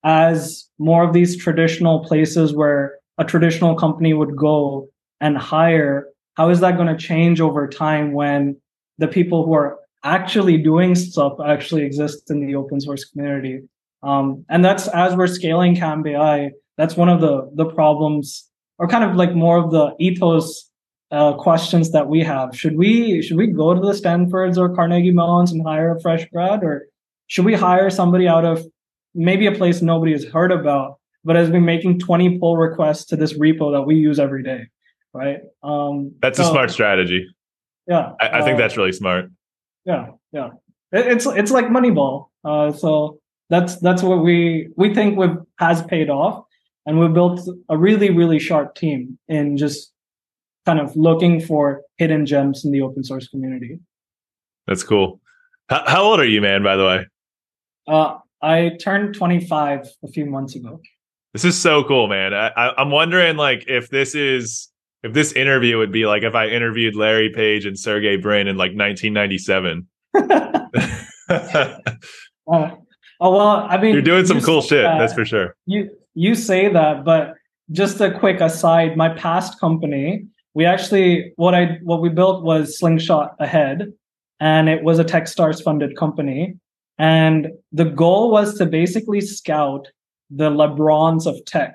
Speaker 4: as more of these traditional places where a traditional company would go and hire. How is that going to change over time when the people who are actually doing stuff actually exists in the open source community. Um, and that's as we're scaling Camb AI, that's one of the the problems, or kind of like more of the ethos uh, questions that we have. Should we should we go to the Stanfords or Carnegie Mellons and hire a fresh grad, or should we hire somebody out of maybe a place nobody has heard about, but has been making 20 pull requests to this repo that we use every day, right? Um,
Speaker 1: that's so, a smart strategy.
Speaker 4: Yeah,
Speaker 1: I, I think uh, that's really smart
Speaker 4: yeah yeah. It's it's like moneyball uh, so that's that's what we we think we has paid off and we've built a really really sharp team in just kind of looking for hidden gems in the open source community.
Speaker 1: That's cool. How, how old are you man by the way?
Speaker 4: Uh, i turned 25 a few months ago.
Speaker 1: This is so cool, man. I, I, I'm wondering like if this is if this interview would be like if I interviewed Larry Page and Sergey Brin in like 1997.
Speaker 4: uh, oh well, I mean,
Speaker 1: you're doing some
Speaker 4: you
Speaker 1: cool shit.
Speaker 4: that-
Speaker 1: That's for sure.
Speaker 4: You you say that, but just a quick aside, my past company, we actually what I what we built was Slingshot Ahead, and it was a Techstars funded company. And the goal was to basically scout the LeBrons of tech.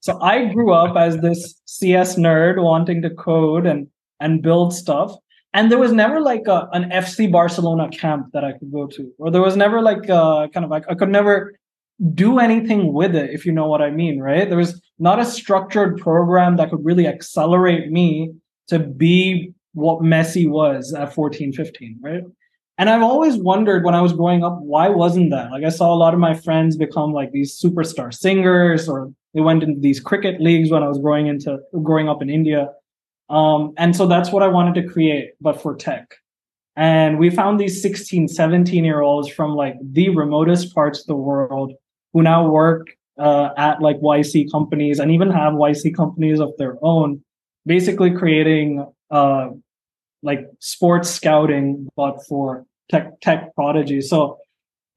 Speaker 4: So I grew up as this CS nerd wanting to code and and build stuff. And there was never like a, an FC Barcelona camp that I could go to, or there was never like a, kind of like I could never do anything with it, if you know what I mean, right? There was not a structured program that could really accelerate me to be what Messi was at 14, 15, right? And I've always wondered when I was growing up, why wasn't that? Like I saw a lot of my friends become like these superstar singers, or they went into these cricket leagues when I was growing into growing up in India. Um, and so that's what I wanted to create, but for tech. And we found these 16, 17 year olds from like the remotest parts of the world who now work uh, at like YC companies and even have YC companies of their own, basically creating uh, like sports scouting, but for tech tech prodigy. So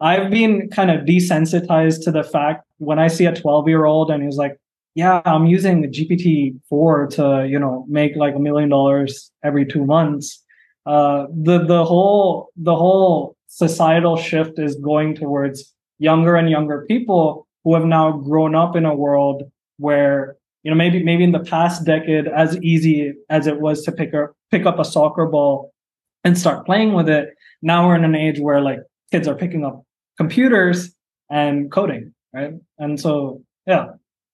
Speaker 4: I've been kind of desensitized to the fact when I see a 12 year old and he's like, yeah, I'm using GPT four to you know make like a million dollars every two months. Uh, the the whole the whole societal shift is going towards younger and younger people who have now grown up in a world where you know maybe maybe in the past decade as easy as it was to pick up pick up a soccer ball and start playing with it now we're in an age where like kids are picking up computers and coding right and so yeah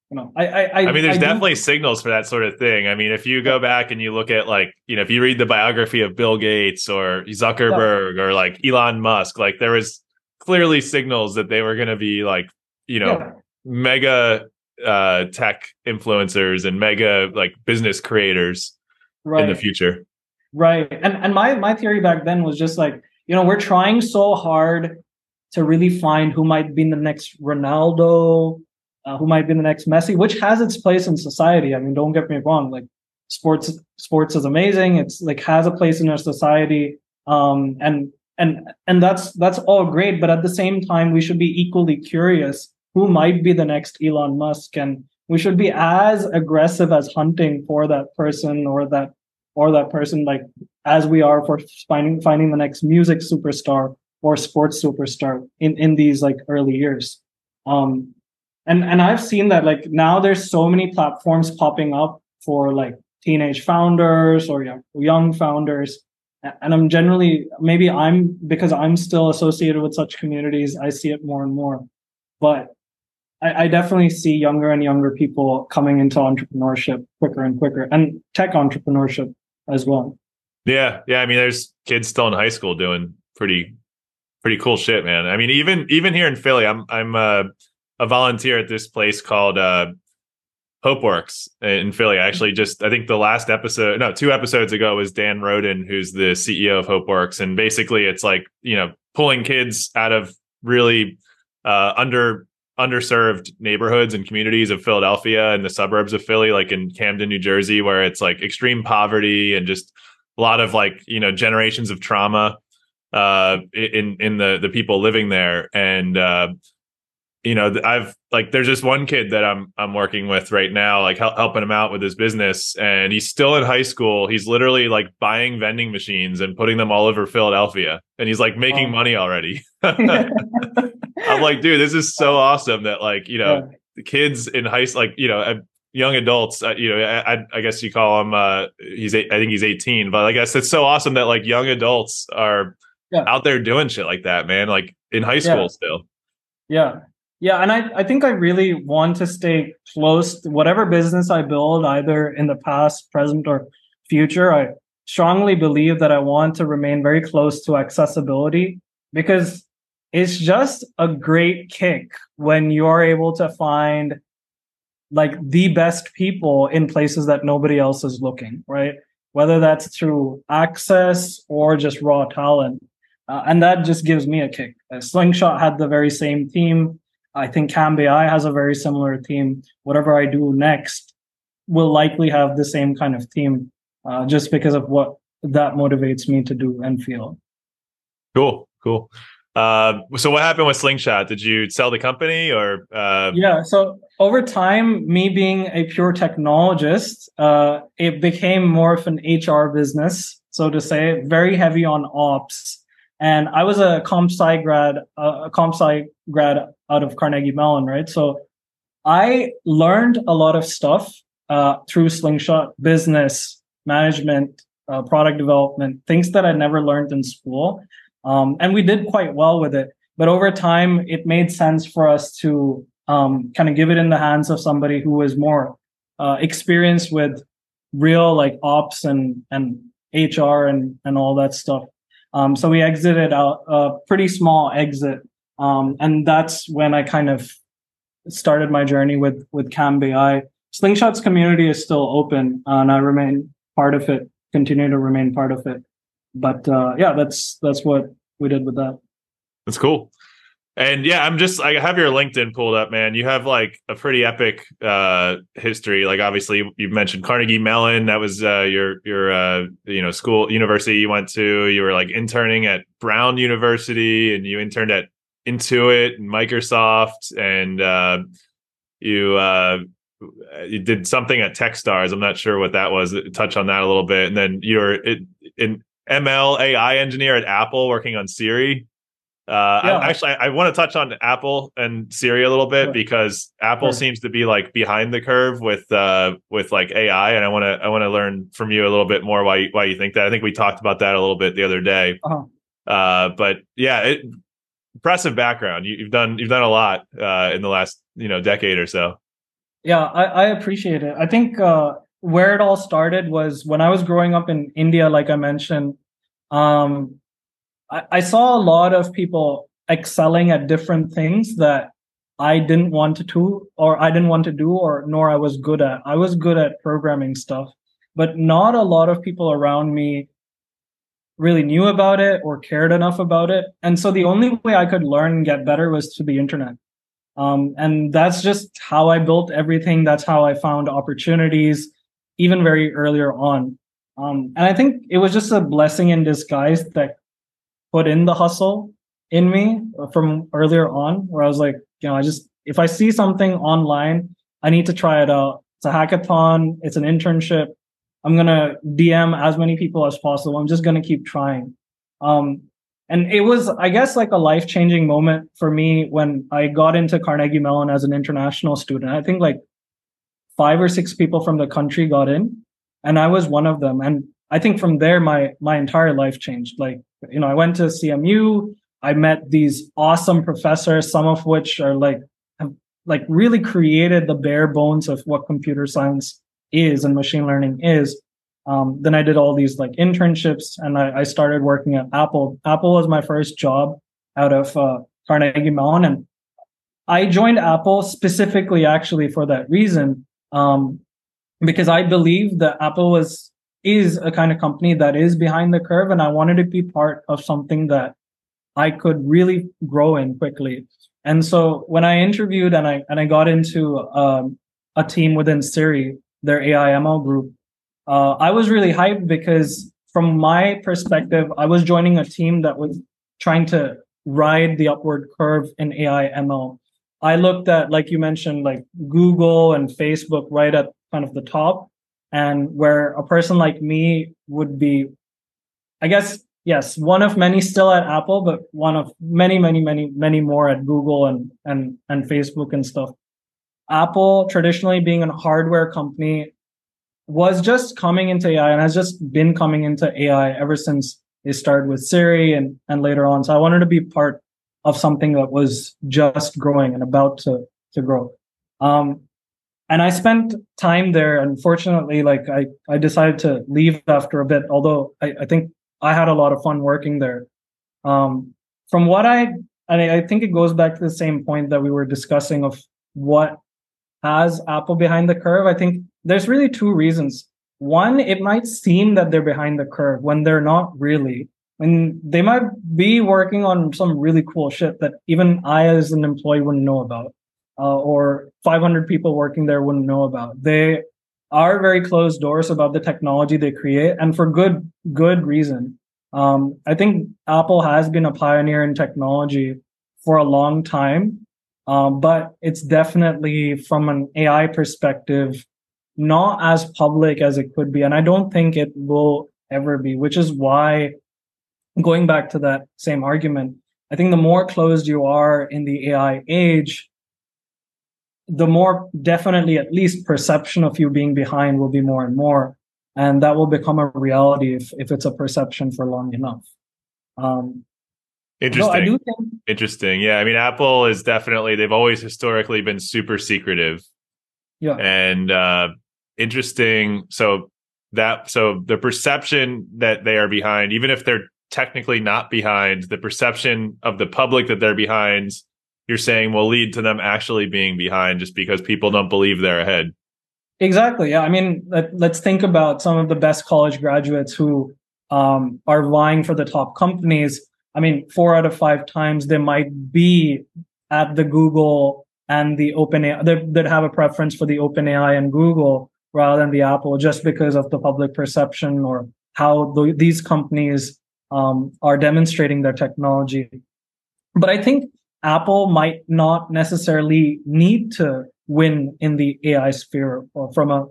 Speaker 4: you know i i
Speaker 1: I mean, there's
Speaker 4: do-
Speaker 1: definitely signals for that sort of thing. I mean, if you go back and you look at like, you know, if you read the biography of Bill Gates or Zuckerberg or like Elon Musk, like there was clearly signals that they were going to be like, you know,
Speaker 4: yeah.
Speaker 1: mega uh tech influencers and mega like business creators
Speaker 4: right
Speaker 1: in the future.
Speaker 4: Right. And and my my theory back then was just like, you know, we're trying so hard to really find who might be the next Ronaldo, uh, who might be the next Messi, which has its place in society. I mean, don't get me wrong, like sports sports is amazing. It's like has a place in our society. Um and and and that's that's all great, but at the same time we should be equally curious who might be the next Elon Musk and we should be as aggressive as hunting for that person or that or that person like as we are for finding finding the next music superstar or sports superstar in in these like early years. Um and and i've seen that like now there's so many platforms popping up for like teenage founders or young, founders. And i'm generally maybe i'm because i'm still associated with such communities i see it more and more. But I, I definitely see younger and younger people coming into entrepreneurship quicker and quicker and tech entrepreneurship as well.
Speaker 1: Yeah, yeah. I mean, there's kids still in high school doing pretty, pretty cool shit, man. I mean, even even here in Philly, I'm I'm uh, a volunteer at this place called uh, HopeWorks in Philly. I actually just I think the last episode, no, two episodes ago was Dan Roden, who's the CEO of HopeWorks, and basically it's like you know pulling kids out of really uh, under underserved neighborhoods and communities of Philadelphia and the suburbs of Philly, like in Camden, New Jersey, where it's like extreme poverty and just a lot of like you know generations of trauma uh in in the the people living there. And uh you know i've like there's just one kid that i'm i'm working with right now like hel- helping him out with his business. And he's still in high school. He's literally like buying vending machines and putting them all over philadelphia. And he's like making
Speaker 4: Wow.
Speaker 1: money already. I'm like dude this is so awesome that like you know
Speaker 4: Yeah.
Speaker 1: the kids in high like you know uh, young adults uh, you know I, I- I guess you call him uh he's eight, i think he's 18 but i guess it's so awesome that like young adults are
Speaker 4: Yeah.
Speaker 1: out there doing shit like that man like in high school
Speaker 4: Yeah.
Speaker 1: still
Speaker 4: Yeah. Yeah. And I, I think I really want to stay close to whatever business I build, either in the past, present, or future. I strongly believe that I want to remain very close to accessibility because it's just a great kick when you're able to find like the best people in places that nobody else is looking, right? Whether that's through access or just raw talent. Uh, and that just gives me a kick. Uh, Slingshot had the very same theme. I think Camb AI has a very similar theme. Whatever I do next will likely have the same kind of theme, uh, just because of what that motivates me to do and feel.
Speaker 1: Cool, cool. Uh, so what happened with Slingshot? Did you sell the company or? Uh...
Speaker 4: Yeah. So over time, me being a pure technologist, uh, it became more of an HR business, so to say, very heavy on ops. And I was a comp sci grad, a comp sci grad out of Carnegie Mellon, right? So I learned a lot of stuff uh, through Slingshot, business management, uh, product development, things that I never learned in school. Um, and we did quite well with it. But over time, it made sense for us to um, kind of give it in the hands of somebody who was more uh, experienced with real like ops and and HR and and all that stuff. Um, so we exited out a pretty small exit, um, and that's when I kind of started my journey with with Camb AI. Slingshot's community is still open, uh, and I remain part of it. Continue to remain part of it but uh, yeah, that's that's what we did with that.
Speaker 1: That's cool. And yeah, I'm just I have your LinkedIn pulled up, man. You have like a pretty epic uh history. Like obviously you mentioned Carnegie Mellon, that was uh your your uh you know school university you went to. You were like interning at Brown University and you interned at Intuit and Microsoft and uh you uh you did something at Techstars. I'm not sure what that was. Touch on that a little bit. And then you're in ML AI engineer at Apple working on Siri. Uh, yeah. I, actually, I, I want to touch on Apple and Siri a little bit sure. because Apple sure. seems to be like behind the curve with uh, with like AI, and I want to I want to learn from you a little bit more why you, why you think that. I think we talked about that a little bit the other day. Uh-huh. Uh, but yeah, it, impressive background. You, have done you've done a lot uh, in the last you know decade or so.
Speaker 4: Yeah, I, I appreciate it. I think uh, where it all started was when I was growing up in India, like I mentioned, um, I, I saw a lot of people excelling at different things that I didn't want to or I didn't want to do, or nor I was good at. I was good at programming stuff, but not a lot of people around me really knew about it or cared enough about it. And so the only way I could learn and get better was through the internet. Um, and that's just how I built everything. That's how I found opportunities even very earlier on. Um, and I think it was just a blessing in disguise that put in the hustle in me from earlier on, where I was like, you know, I just, if I see something online, I need to try it out. It's a hackathon, it's an internship. I'm going to DM as many people as possible. I'm just going to keep trying. Um, and it was, I guess, like a life changing moment for me when I got into Carnegie Mellon as an international student. I think like five or six people from the country got in and I was one of them. And I think from there, my, my entire life changed. Like, you know, I went to CMU. I met these awesome professors, some of which are like, have, like really created the bare bones of what computer science is and machine learning is. Um, then I did all these like internships and I, I, started working at Apple. Apple was my first job out of uh, Carnegie Mellon. And I joined Apple specifically actually for that reason um, because I believe that Apple was is a kind of company that is behind the curve, and I wanted to be part of something that I could really grow in quickly. And so when I interviewed and I and I got into um, a team within Siri, their AI ML group, uh, I was really hyped because from my perspective, I was joining a team that was trying to ride the upward curve in AI ML. I looked at, like you mentioned, like Google and Facebook right at kind of the top, and where a person like me would be, I guess, yes, one of many still at Apple, but one of many, many, many, many more at Google and and and Facebook and stuff. Apple traditionally being a hardware company was just coming into AI and has just been coming into AI ever since they started with Siri and and later on. So I wanted to be part of something that was just growing and about to to grow. Um, and I spent time there. Unfortunately, like I, I decided to leave after a bit, although I, I think I had a lot of fun working there. Um, from what I, and I think it goes back to the same point that we were discussing of what has Apple behind the curve. I think there's really two reasons. One, it might seem that they're behind the curve when they're not really and they might be working on some really cool shit that even I, as an employee, wouldn't know about, uh, or 500 people working there wouldn't know about. They are very closed doors about the technology they create, and for good good reason. Um, I think Apple has been a pioneer in technology for a long time, um, but it's definitely from an AI perspective not as public as it could be, and I don't think it will ever be. Which is why going back to that same argument, I think the more closed you are in the AI age, the more definitely at least perception of you being behind will be more and more. And that will become a reality if, if it's a perception for long enough. Um,
Speaker 1: Interesting.
Speaker 4: Think,
Speaker 1: Interesting. Yeah. I mean, Apple is definitely, they've always historically been super secretive.
Speaker 4: Yeah.
Speaker 1: And uh, interesting. So that, so the perception that they are behind, even if they're technically not behind, the perception of the public that they're behind, you're saying will lead to them actually being behind just because people don't believe they're ahead.
Speaker 4: Exactly. Yeah. I mean, let, us think about some of the best college graduates who um, are vying for the top companies. I mean, four out of five times they might be at the Google and the OpenAI, that have a preference for the OpenAI and Google rather than the Apple just because of the public perception or how the, these companies um, are demonstrating their technology. But I think Apple might not necessarily need to win in the AI sphere or from a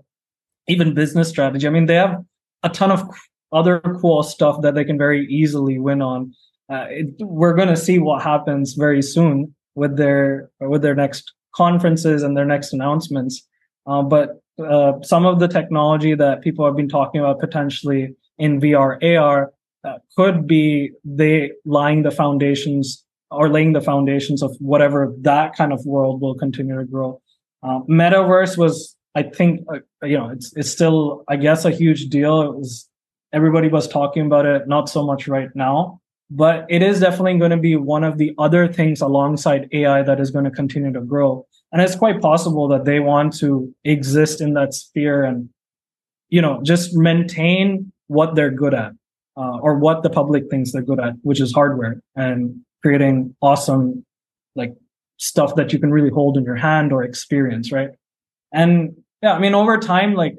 Speaker 4: even business strategy. I mean, they have a ton of other cool stuff that they can very easily win on. Uh, it, we're going to see what happens very soon with their with their next conferences and their next announcements. Uh, but uh, some of the technology that people have been talking about potentially in VR AR uh, could be they laying the foundations or laying the foundations of whatever that kind of world will continue to grow. Uh, metaverse was, I think, uh, you know, it's it's still, I guess, a huge deal. It was everybody was talking about it, not so much right now, but it is definitely going to be one of the other things alongside AI that is going to continue to grow. And it's quite possible that they want to exist in that sphere and, you know, just maintain what they're good at uh, or what the public thinks they're good at, which is hardware and creating awesome like stuff that you can really hold in your hand or experience, right? And yeah, I mean, over time, like,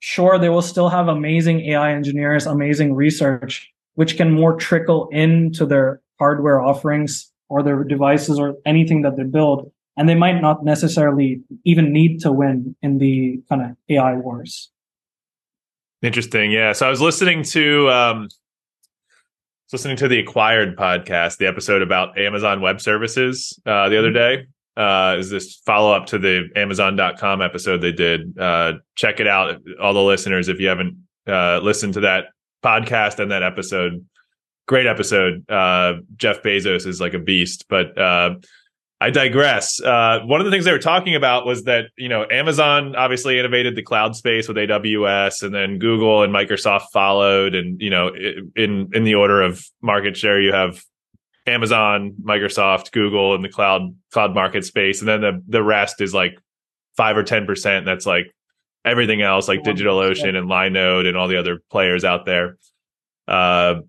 Speaker 4: sure, they will still have amazing AI engineers, amazing research, which can more trickle into their hardware offerings or their devices or anything that they build. And they might not necessarily even need to win in the kind of AI wars.
Speaker 1: Interesting. Yeah. So I was listening to um listening to the acquired podcast, the episode about Amazon Web Services uh, the other mm-hmm. day. Uh, is this follow up to the Amazon.com episode they did? Uh, check it out, all the listeners, if you haven't uh, listened to that podcast and that episode. Great episode. Uh, Jeff Bezos is like a beast, but uh, I digress. Uh, one of the things they were talking about was that you know Amazon obviously innovated the cloud space with AWS, and then Google and Microsoft followed. And you know, in in the order of market share, you have Amazon, Microsoft, Google, and the cloud cloud market space, and then the the rest is like five or ten percent. That's like everything else, like DigitalOcean and Linode and all the other players out there. Uh,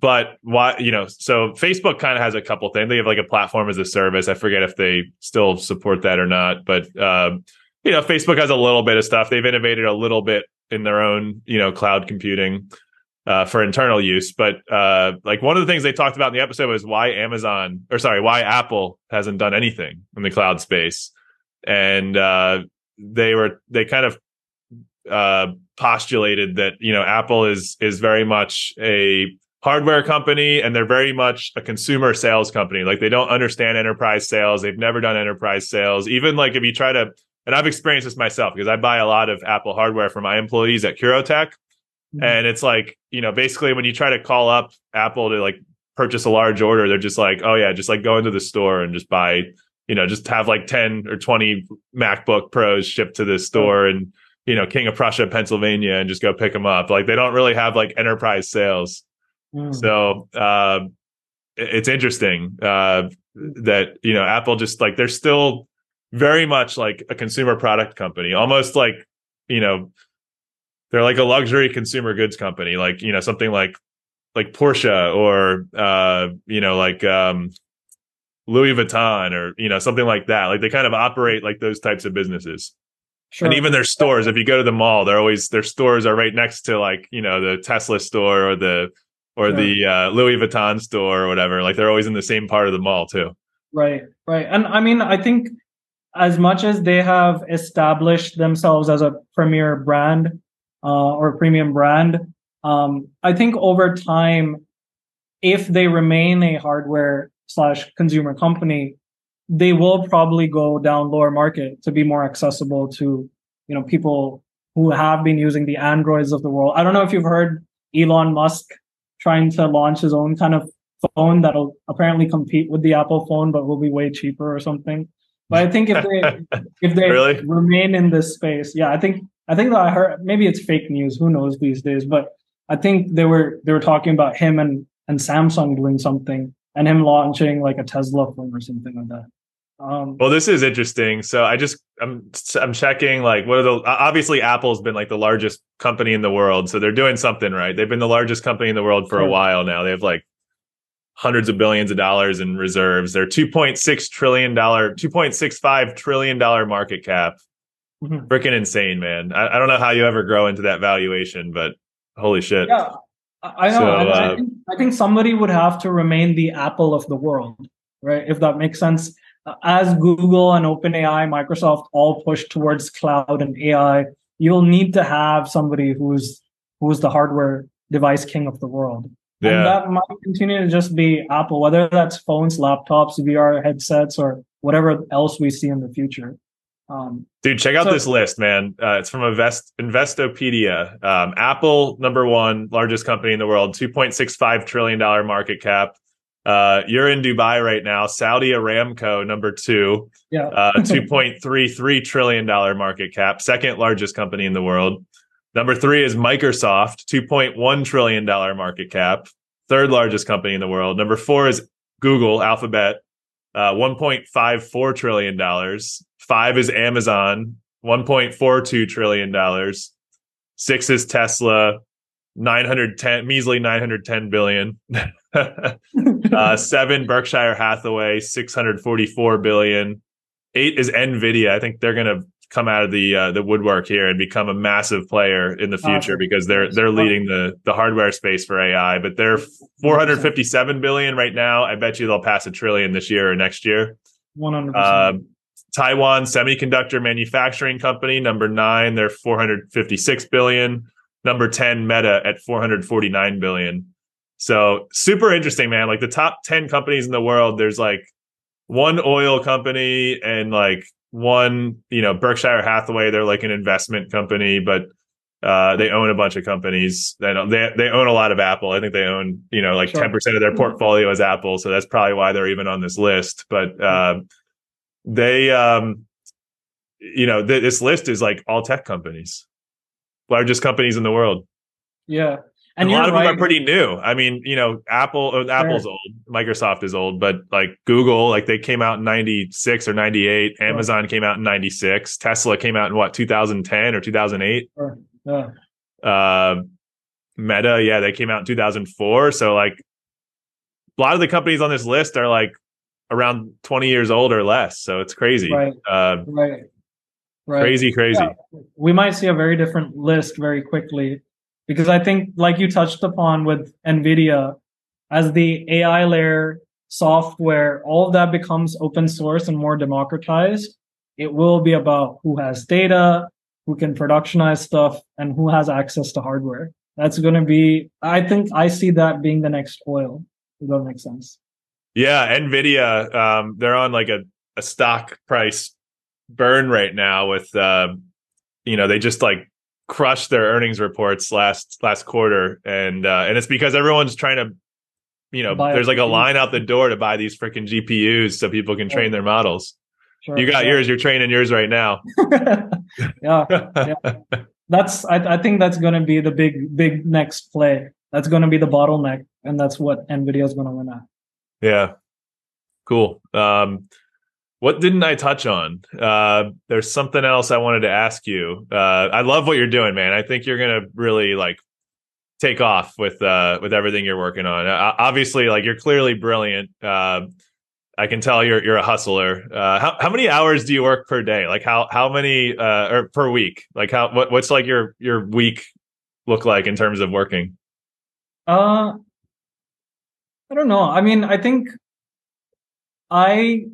Speaker 1: but why you know so facebook kind of has a couple things. They have like a platform as a service. I forget if they still support that or not but um, you know facebook has a little bit of stuff. They've innovated a little bit in their own you know cloud computing uh, for internal use. But uh, like one of the things they talked about in the episode was why amazon or sorry why apple hasn't done anything in the cloud space. And uh, they were they kind of uh, postulated that you know apple is is very much a hardware company and they're very much a consumer sales company. Like they don't understand enterprise sales. They've never done enterprise sales. Even like if you try to, and I've experienced this myself because I buy a lot of Apple hardware for my employees at Curotec. Mm-hmm. And it's like, you know, basically when you try to call up Apple to like purchase a large order, they're just like, oh yeah, just like go into the store and just buy, you know, just have like 10 or 20 MacBook Pros shipped to this store and, you know, King of Prussia, Pennsylvania, and just go pick them up. Like they don't really have like enterprise sales. Mm. So uh, it's interesting uh, that you know Apple just like they're still very much like a consumer product company, almost like you know they're like a luxury consumer goods company, like you know something like like Porsche or uh, you know, like um, Louis Vuitton or you know something like that. Like they kind of operate like those types of businesses.
Speaker 4: Sure.
Speaker 1: And even their stores, if you go to the mall, they're always their stores are right next to like you know the Tesla store or the or
Speaker 4: Yeah.
Speaker 1: the uh, Louis Vuitton store or whatever. Like they're always in the same part of the mall too.
Speaker 4: Right, right. And I mean, I think as much as they have established themselves as a premier brand uh, or premium brand, um, I think over time, if they remain a hardware slash consumer company, they will probably go down lower market to be more accessible to you know people who have been using the androids of the world. I don't know if you've heard Elon Musk trying to launch his own kind of phone that'll apparently compete with the Apple phone, but will be way cheaper or something. But I think if they if they
Speaker 1: Really?
Speaker 4: remain in this space, yeah, I think I think that I heard maybe it's fake news. Who knows these days? But I think they were they were talking about him and and Samsung doing something and him launching like a Tesla phone or something like that. Um,
Speaker 1: Well, this is interesting. So I just I'm I'm checking like what are the obviously Apple's been like the largest company in the world, so they're doing something right. They've been the largest company in the world for a while now. They have like hundreds of billions of dollars in reserves. They're 2.6 trillion dollar 2.65 trillion dollar market cap.
Speaker 4: Mhm.
Speaker 1: Freaking insane, man. I, I don't know how you ever grow into that valuation, but holy shit.
Speaker 4: yeah, I I know.
Speaker 1: So,
Speaker 4: and I,
Speaker 1: uh,
Speaker 4: think, I think somebody would have to remain the Apple of the world, right? If that makes sense. As Google and OpenAI, Microsoft all push towards cloud and AI, you'll need to have somebody who's who's the hardware device king of the world.
Speaker 1: Yeah.
Speaker 4: And that might continue to just be Apple, whether that's phones, laptops, VR headsets, or whatever else we see in the future. Um,
Speaker 1: Dude, check out
Speaker 4: So-
Speaker 1: this list, man. Uh, it's from Invest- Investopedia. Um, Apple, number one, largest company in the world, $2.65 trillion market cap. Uh, you're in Dubai right now. Saudi Aramco, number two,
Speaker 4: yeah.
Speaker 1: uh, $2.33 trillion market cap, second largest company in the world. Number three is Microsoft, $2.1 trillion market cap, third largest company in the world. Number four is Google, Alphabet, uh, $1.54 trillion. Five is Amazon, $1.42 trillion. Six is Tesla, 910, measly 910 billion. uh, seven, Berkshire Hathaway, 644 billion. Eight is Nvidia. I think they're going to come out of the uh, the woodwork here and become a massive player in the future
Speaker 4: Awesome.
Speaker 1: because they're they're leading the the hardware space for AI. But they're 457 billion right now. I bet you they'll pass a trillion this year or next year.
Speaker 4: One hundred
Speaker 1: Uh. Taiwan Semiconductor Manufacturing Company, number nine, they're 456 billion. Number 10, Meta at 449 billion. So super interesting, man. Like the top 10 companies in the world, there's like one oil company and like one, you know, Berkshire Hathaway, they're like an investment company, but uh, they own a bunch of companies. They, don't- they they own a lot of Apple. I think they own, you know, like
Speaker 4: Sure.
Speaker 1: 10% of their portfolio is Apple. So that's probably why they're even on this list. But uh, they um you know th- this list is like all tech companies largest companies in the world.
Speaker 4: Yeah,
Speaker 1: and
Speaker 4: and
Speaker 1: a lot of them are pretty new. I mean you know apple uh, apple's old microsoft is old but like google like they came out in 96 or 98
Speaker 4: Sure.
Speaker 1: amazon came out in 96 tesla came out in what 2010 or 2008
Speaker 4: Sure. Yeah,
Speaker 1: uh meta yeah they came out in 2004 so like a lot of the companies on this list are like around 20 years old or less. So it's crazy.
Speaker 4: Right.
Speaker 1: uh
Speaker 4: right, right.
Speaker 1: crazy crazy
Speaker 4: Yeah. we might see a very different list very quickly because I think, like you touched upon with NVIDIA, as the AI layer software, all of that becomes open source and more democratized. It will be about who has data, who can productionize stuff, and who has access to hardware. That's going to be, I think I see that being the next oil. If that makes sense.
Speaker 1: Yeah, Nvidia, um, they're on like a, a stock price burn right now with uh, you know, they just like crushed their earnings reports last last quarter and uh and it's because everyone's trying to you know,
Speaker 4: Buy
Speaker 1: there's like a
Speaker 4: GPU.
Speaker 1: line out the door to buy these freaking GPUs so people can train their models.
Speaker 4: Sure.
Speaker 1: You got
Speaker 4: Yeah.
Speaker 1: yours, you're training yours right now.
Speaker 4: yeah. that's I, I think that's going to be the big big next play that's going to be the bottleneck and that's what nvidia is going to win at
Speaker 1: Yeah. Cool. Um what didn't I touch on? Uh there's something else I wanted to ask you. Uh I love what you're doing, man. I think you're to really like take off with uh with everything you're working on. Uh, obviously, like you're clearly brilliant. Uh, I can tell you're you're a hustler. Uh, how how many hours do you work per day? Like how how many or per week? Like how what what's like your your week look like in terms of working?
Speaker 4: Uh, I don't know. I mean, I think I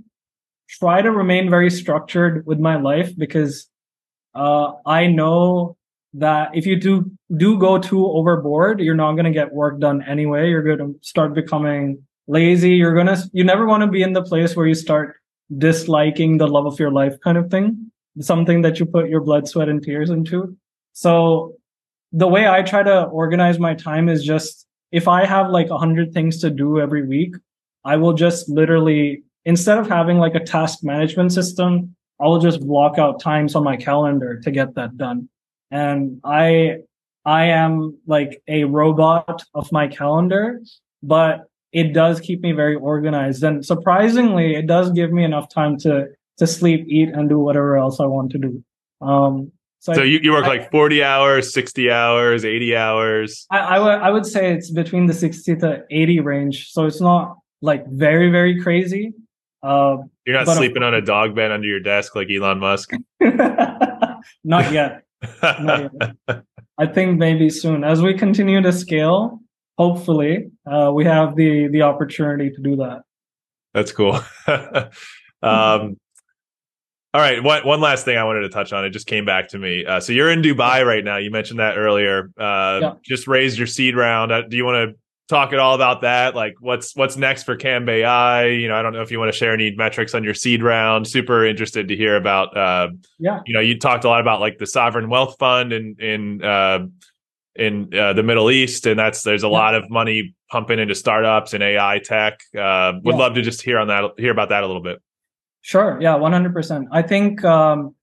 Speaker 4: try to remain very structured with my life because uh, I know that if you do do go too overboard, you're not going to get work done anyway. You're going to start becoming lazy. You're going to you never want to be in the place where you start disliking the love of your life kind of thing, something that you put your blood, sweat, and tears into. So the way I try to organize my time is just if I have like a hundred things to do every week, I will just literally instead of having like a task management system, I will just block out times on my calendar to get that done. And I, I am like a robot of my calendar, but it does keep me very organized. And surprisingly, it does give me enough time to, to sleep, eat, and do whatever else I want to do. Um,
Speaker 1: so, so I, you, you work I, like 40 hours, 60 hours, 80 hours?
Speaker 4: I, I, w- I would say it's between the 60 to 80 range. So it's not like very, very crazy.
Speaker 1: Uh, You're not sleeping on a dog bed under your desk like Elon Musk?
Speaker 4: not yet. I think maybe soon. As we continue to scale, hopefully, uh, we have the the opportunity to do that.
Speaker 1: That's cool. um, all right, one one last thing I wanted to touch on. It just came back to me. Uh, so you're in Dubai right now. You mentioned that earlier. Uh, yeah. Just raised your seed round. Uh, do you want to talk at all about that? Like, what's what's next for Camb AI? You know, I don't know if you want to share any metrics on your seed round. Super interested to hear about. Uh,
Speaker 4: yeah,
Speaker 1: you know, you talked a lot about like the sovereign wealth fund in in uh, in uh, the Middle East, and that's there's a yeah. lot of money pumping into startups and AI tech. Uh, would yeah. love to just hear on that, hear about that a little bit.
Speaker 4: Sure. Yeah, one hundred percent. I think. Um,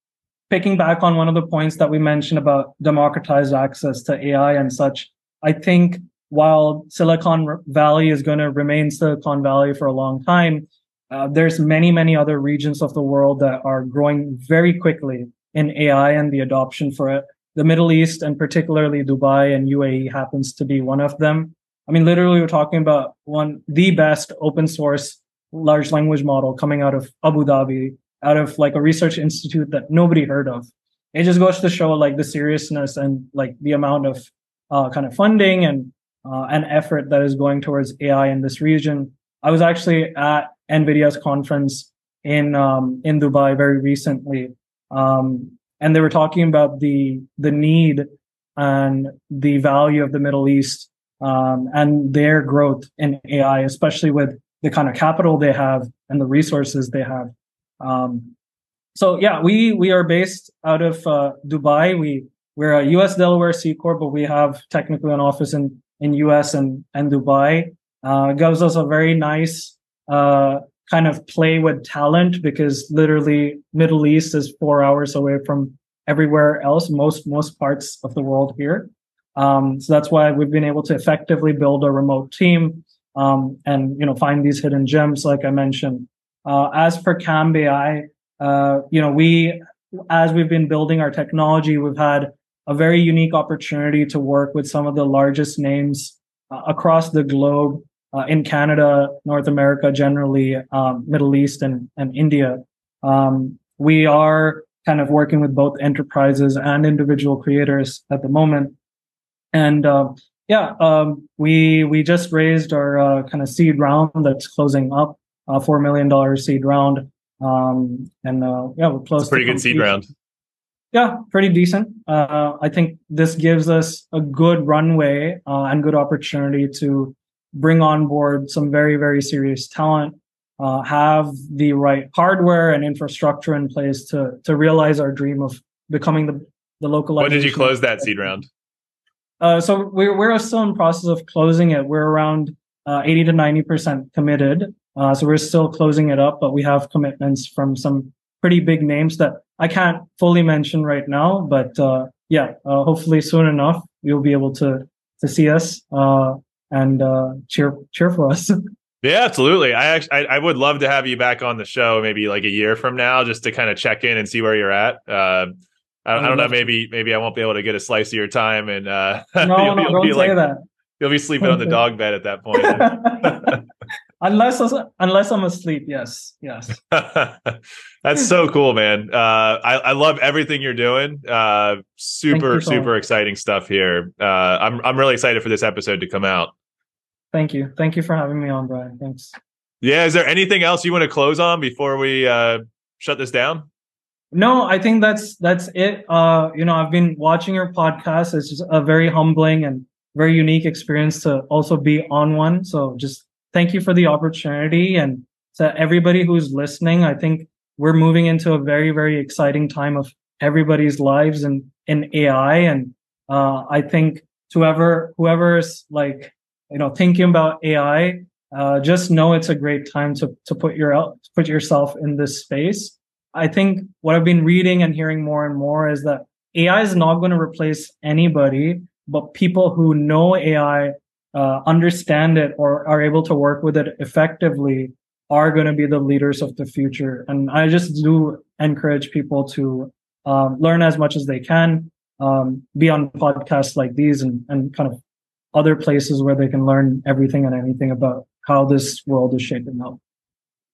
Speaker 4: picking back on one of the points that we mentioned about democratized access to AI and such, I think while Silicon Valley is going to remain Silicon Valley for a long time, uh, there's many, many other regions of the world that are growing very quickly in AI and the adoption for it. The Middle East and particularly Dubai and UAE happens to be one of them. I mean, literally, we're talking about one, the best open source large language model coming out of Abu Dhabi, out of like a research institute that nobody heard of. It just goes to show like the seriousness and like the amount of uh, kind of funding and uh, effort that is going towards AI in this region. I was actually at NVIDIA's conference in um, in Dubai very recently, um, and they were talking about the the need and the value of the Middle East um, and their growth in AI, especially with the kind of capital they have and the resources they have. Um, so yeah, we we are based out of uh, Dubai. We we're a U.S. Delaware C corp, but we have technically an office in in US and, and Dubai. Uh, gives us a very nice uh, kind of play with talent because literally Middle East is four hours away from everywhere else, most most parts of the world here. Um, so that's why we've been able to effectively build a remote team um, and you know find these hidden gems, like I mentioned. Uh, as for Camb AI, uh, you know we as we've been building our technology, we've had a very unique opportunity to work with some of the largest names uh, across the globe uh, in Canada, North America, generally, um, Middle East, and, and India. Um, we are kind of working with both enterprises and individual creators at the moment. And uh, yeah, um, we we just raised our uh, kind of seed round that's closing up, uh, four million dollars seed round. Um, and uh, yeah, we're close.
Speaker 1: It's a pretty good seed round.
Speaker 4: Yeah, pretty decent. Uh, I think this gives us a good runway uh, and good opportunity to bring on board some very, very serious talent, uh, have the right hardware and infrastructure in place to to realize our dream of becoming the the local.
Speaker 1: When did you close that seed round?
Speaker 4: Uh, so we're we're still in process of closing it. We're around uh, eighty to ninety percent committed. Uh, so we're still closing it up, but we have commitments from some pretty big names that I can't fully mention right now, but uh, yeah, uh, hopefully soon enough you'll be able to to see us uh, and uh, cheer cheer for us.
Speaker 1: Yeah, absolutely. I actually I, I, would love to have you back on the show maybe like a year from now just to kind of check in and see where you're at. Uh, I, I don't know. Maybe maybe I won't be able to get a slice of your time, and uh,
Speaker 4: No,
Speaker 1: you'll,
Speaker 4: no,
Speaker 1: you'll
Speaker 4: don't
Speaker 1: be
Speaker 4: say
Speaker 1: like
Speaker 4: that.
Speaker 1: you'll be sleeping on the dog bed at that point.
Speaker 4: Unless unless I'm asleep, yes, yes.
Speaker 1: That's so cool, man. Uh, I, I love everything you're doing. Uh, super,
Speaker 4: you
Speaker 1: super exciting stuff here. Uh, I'm I'm really excited for this episode to come out.
Speaker 4: Thank you, thank you for having me on, Brian. Thanks.
Speaker 1: Yeah, is there anything else you want to close on before we uh, shut this down?
Speaker 4: No, I think that's that's it. Uh, you know, I've been watching your podcast. It's just a very humbling and very unique experience to also be on one. So just thank you for the opportunity and to everybody who's listening. I think we're moving into a very, very exciting time of everybody's lives and in AI. And uh, I think whoever whoever's like, you know, thinking about AI, uh, just know it's a great time to to put your put yourself in this space. I think what I've been reading and hearing more and more is that AI is not going to replace anybody, but people who know AI, uh, understand it, or are able to work with it effectively are going to be the leaders of the future. And I just do encourage people to um, learn as much as they can, um, be on podcasts like these and, and kind of other places where they can learn everything and anything about how this world is shaping up.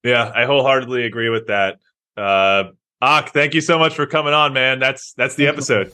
Speaker 1: Yeah, I wholeheartedly agree with that. Uh, Ack, thank you so much for coming on, man. That's that's the episode.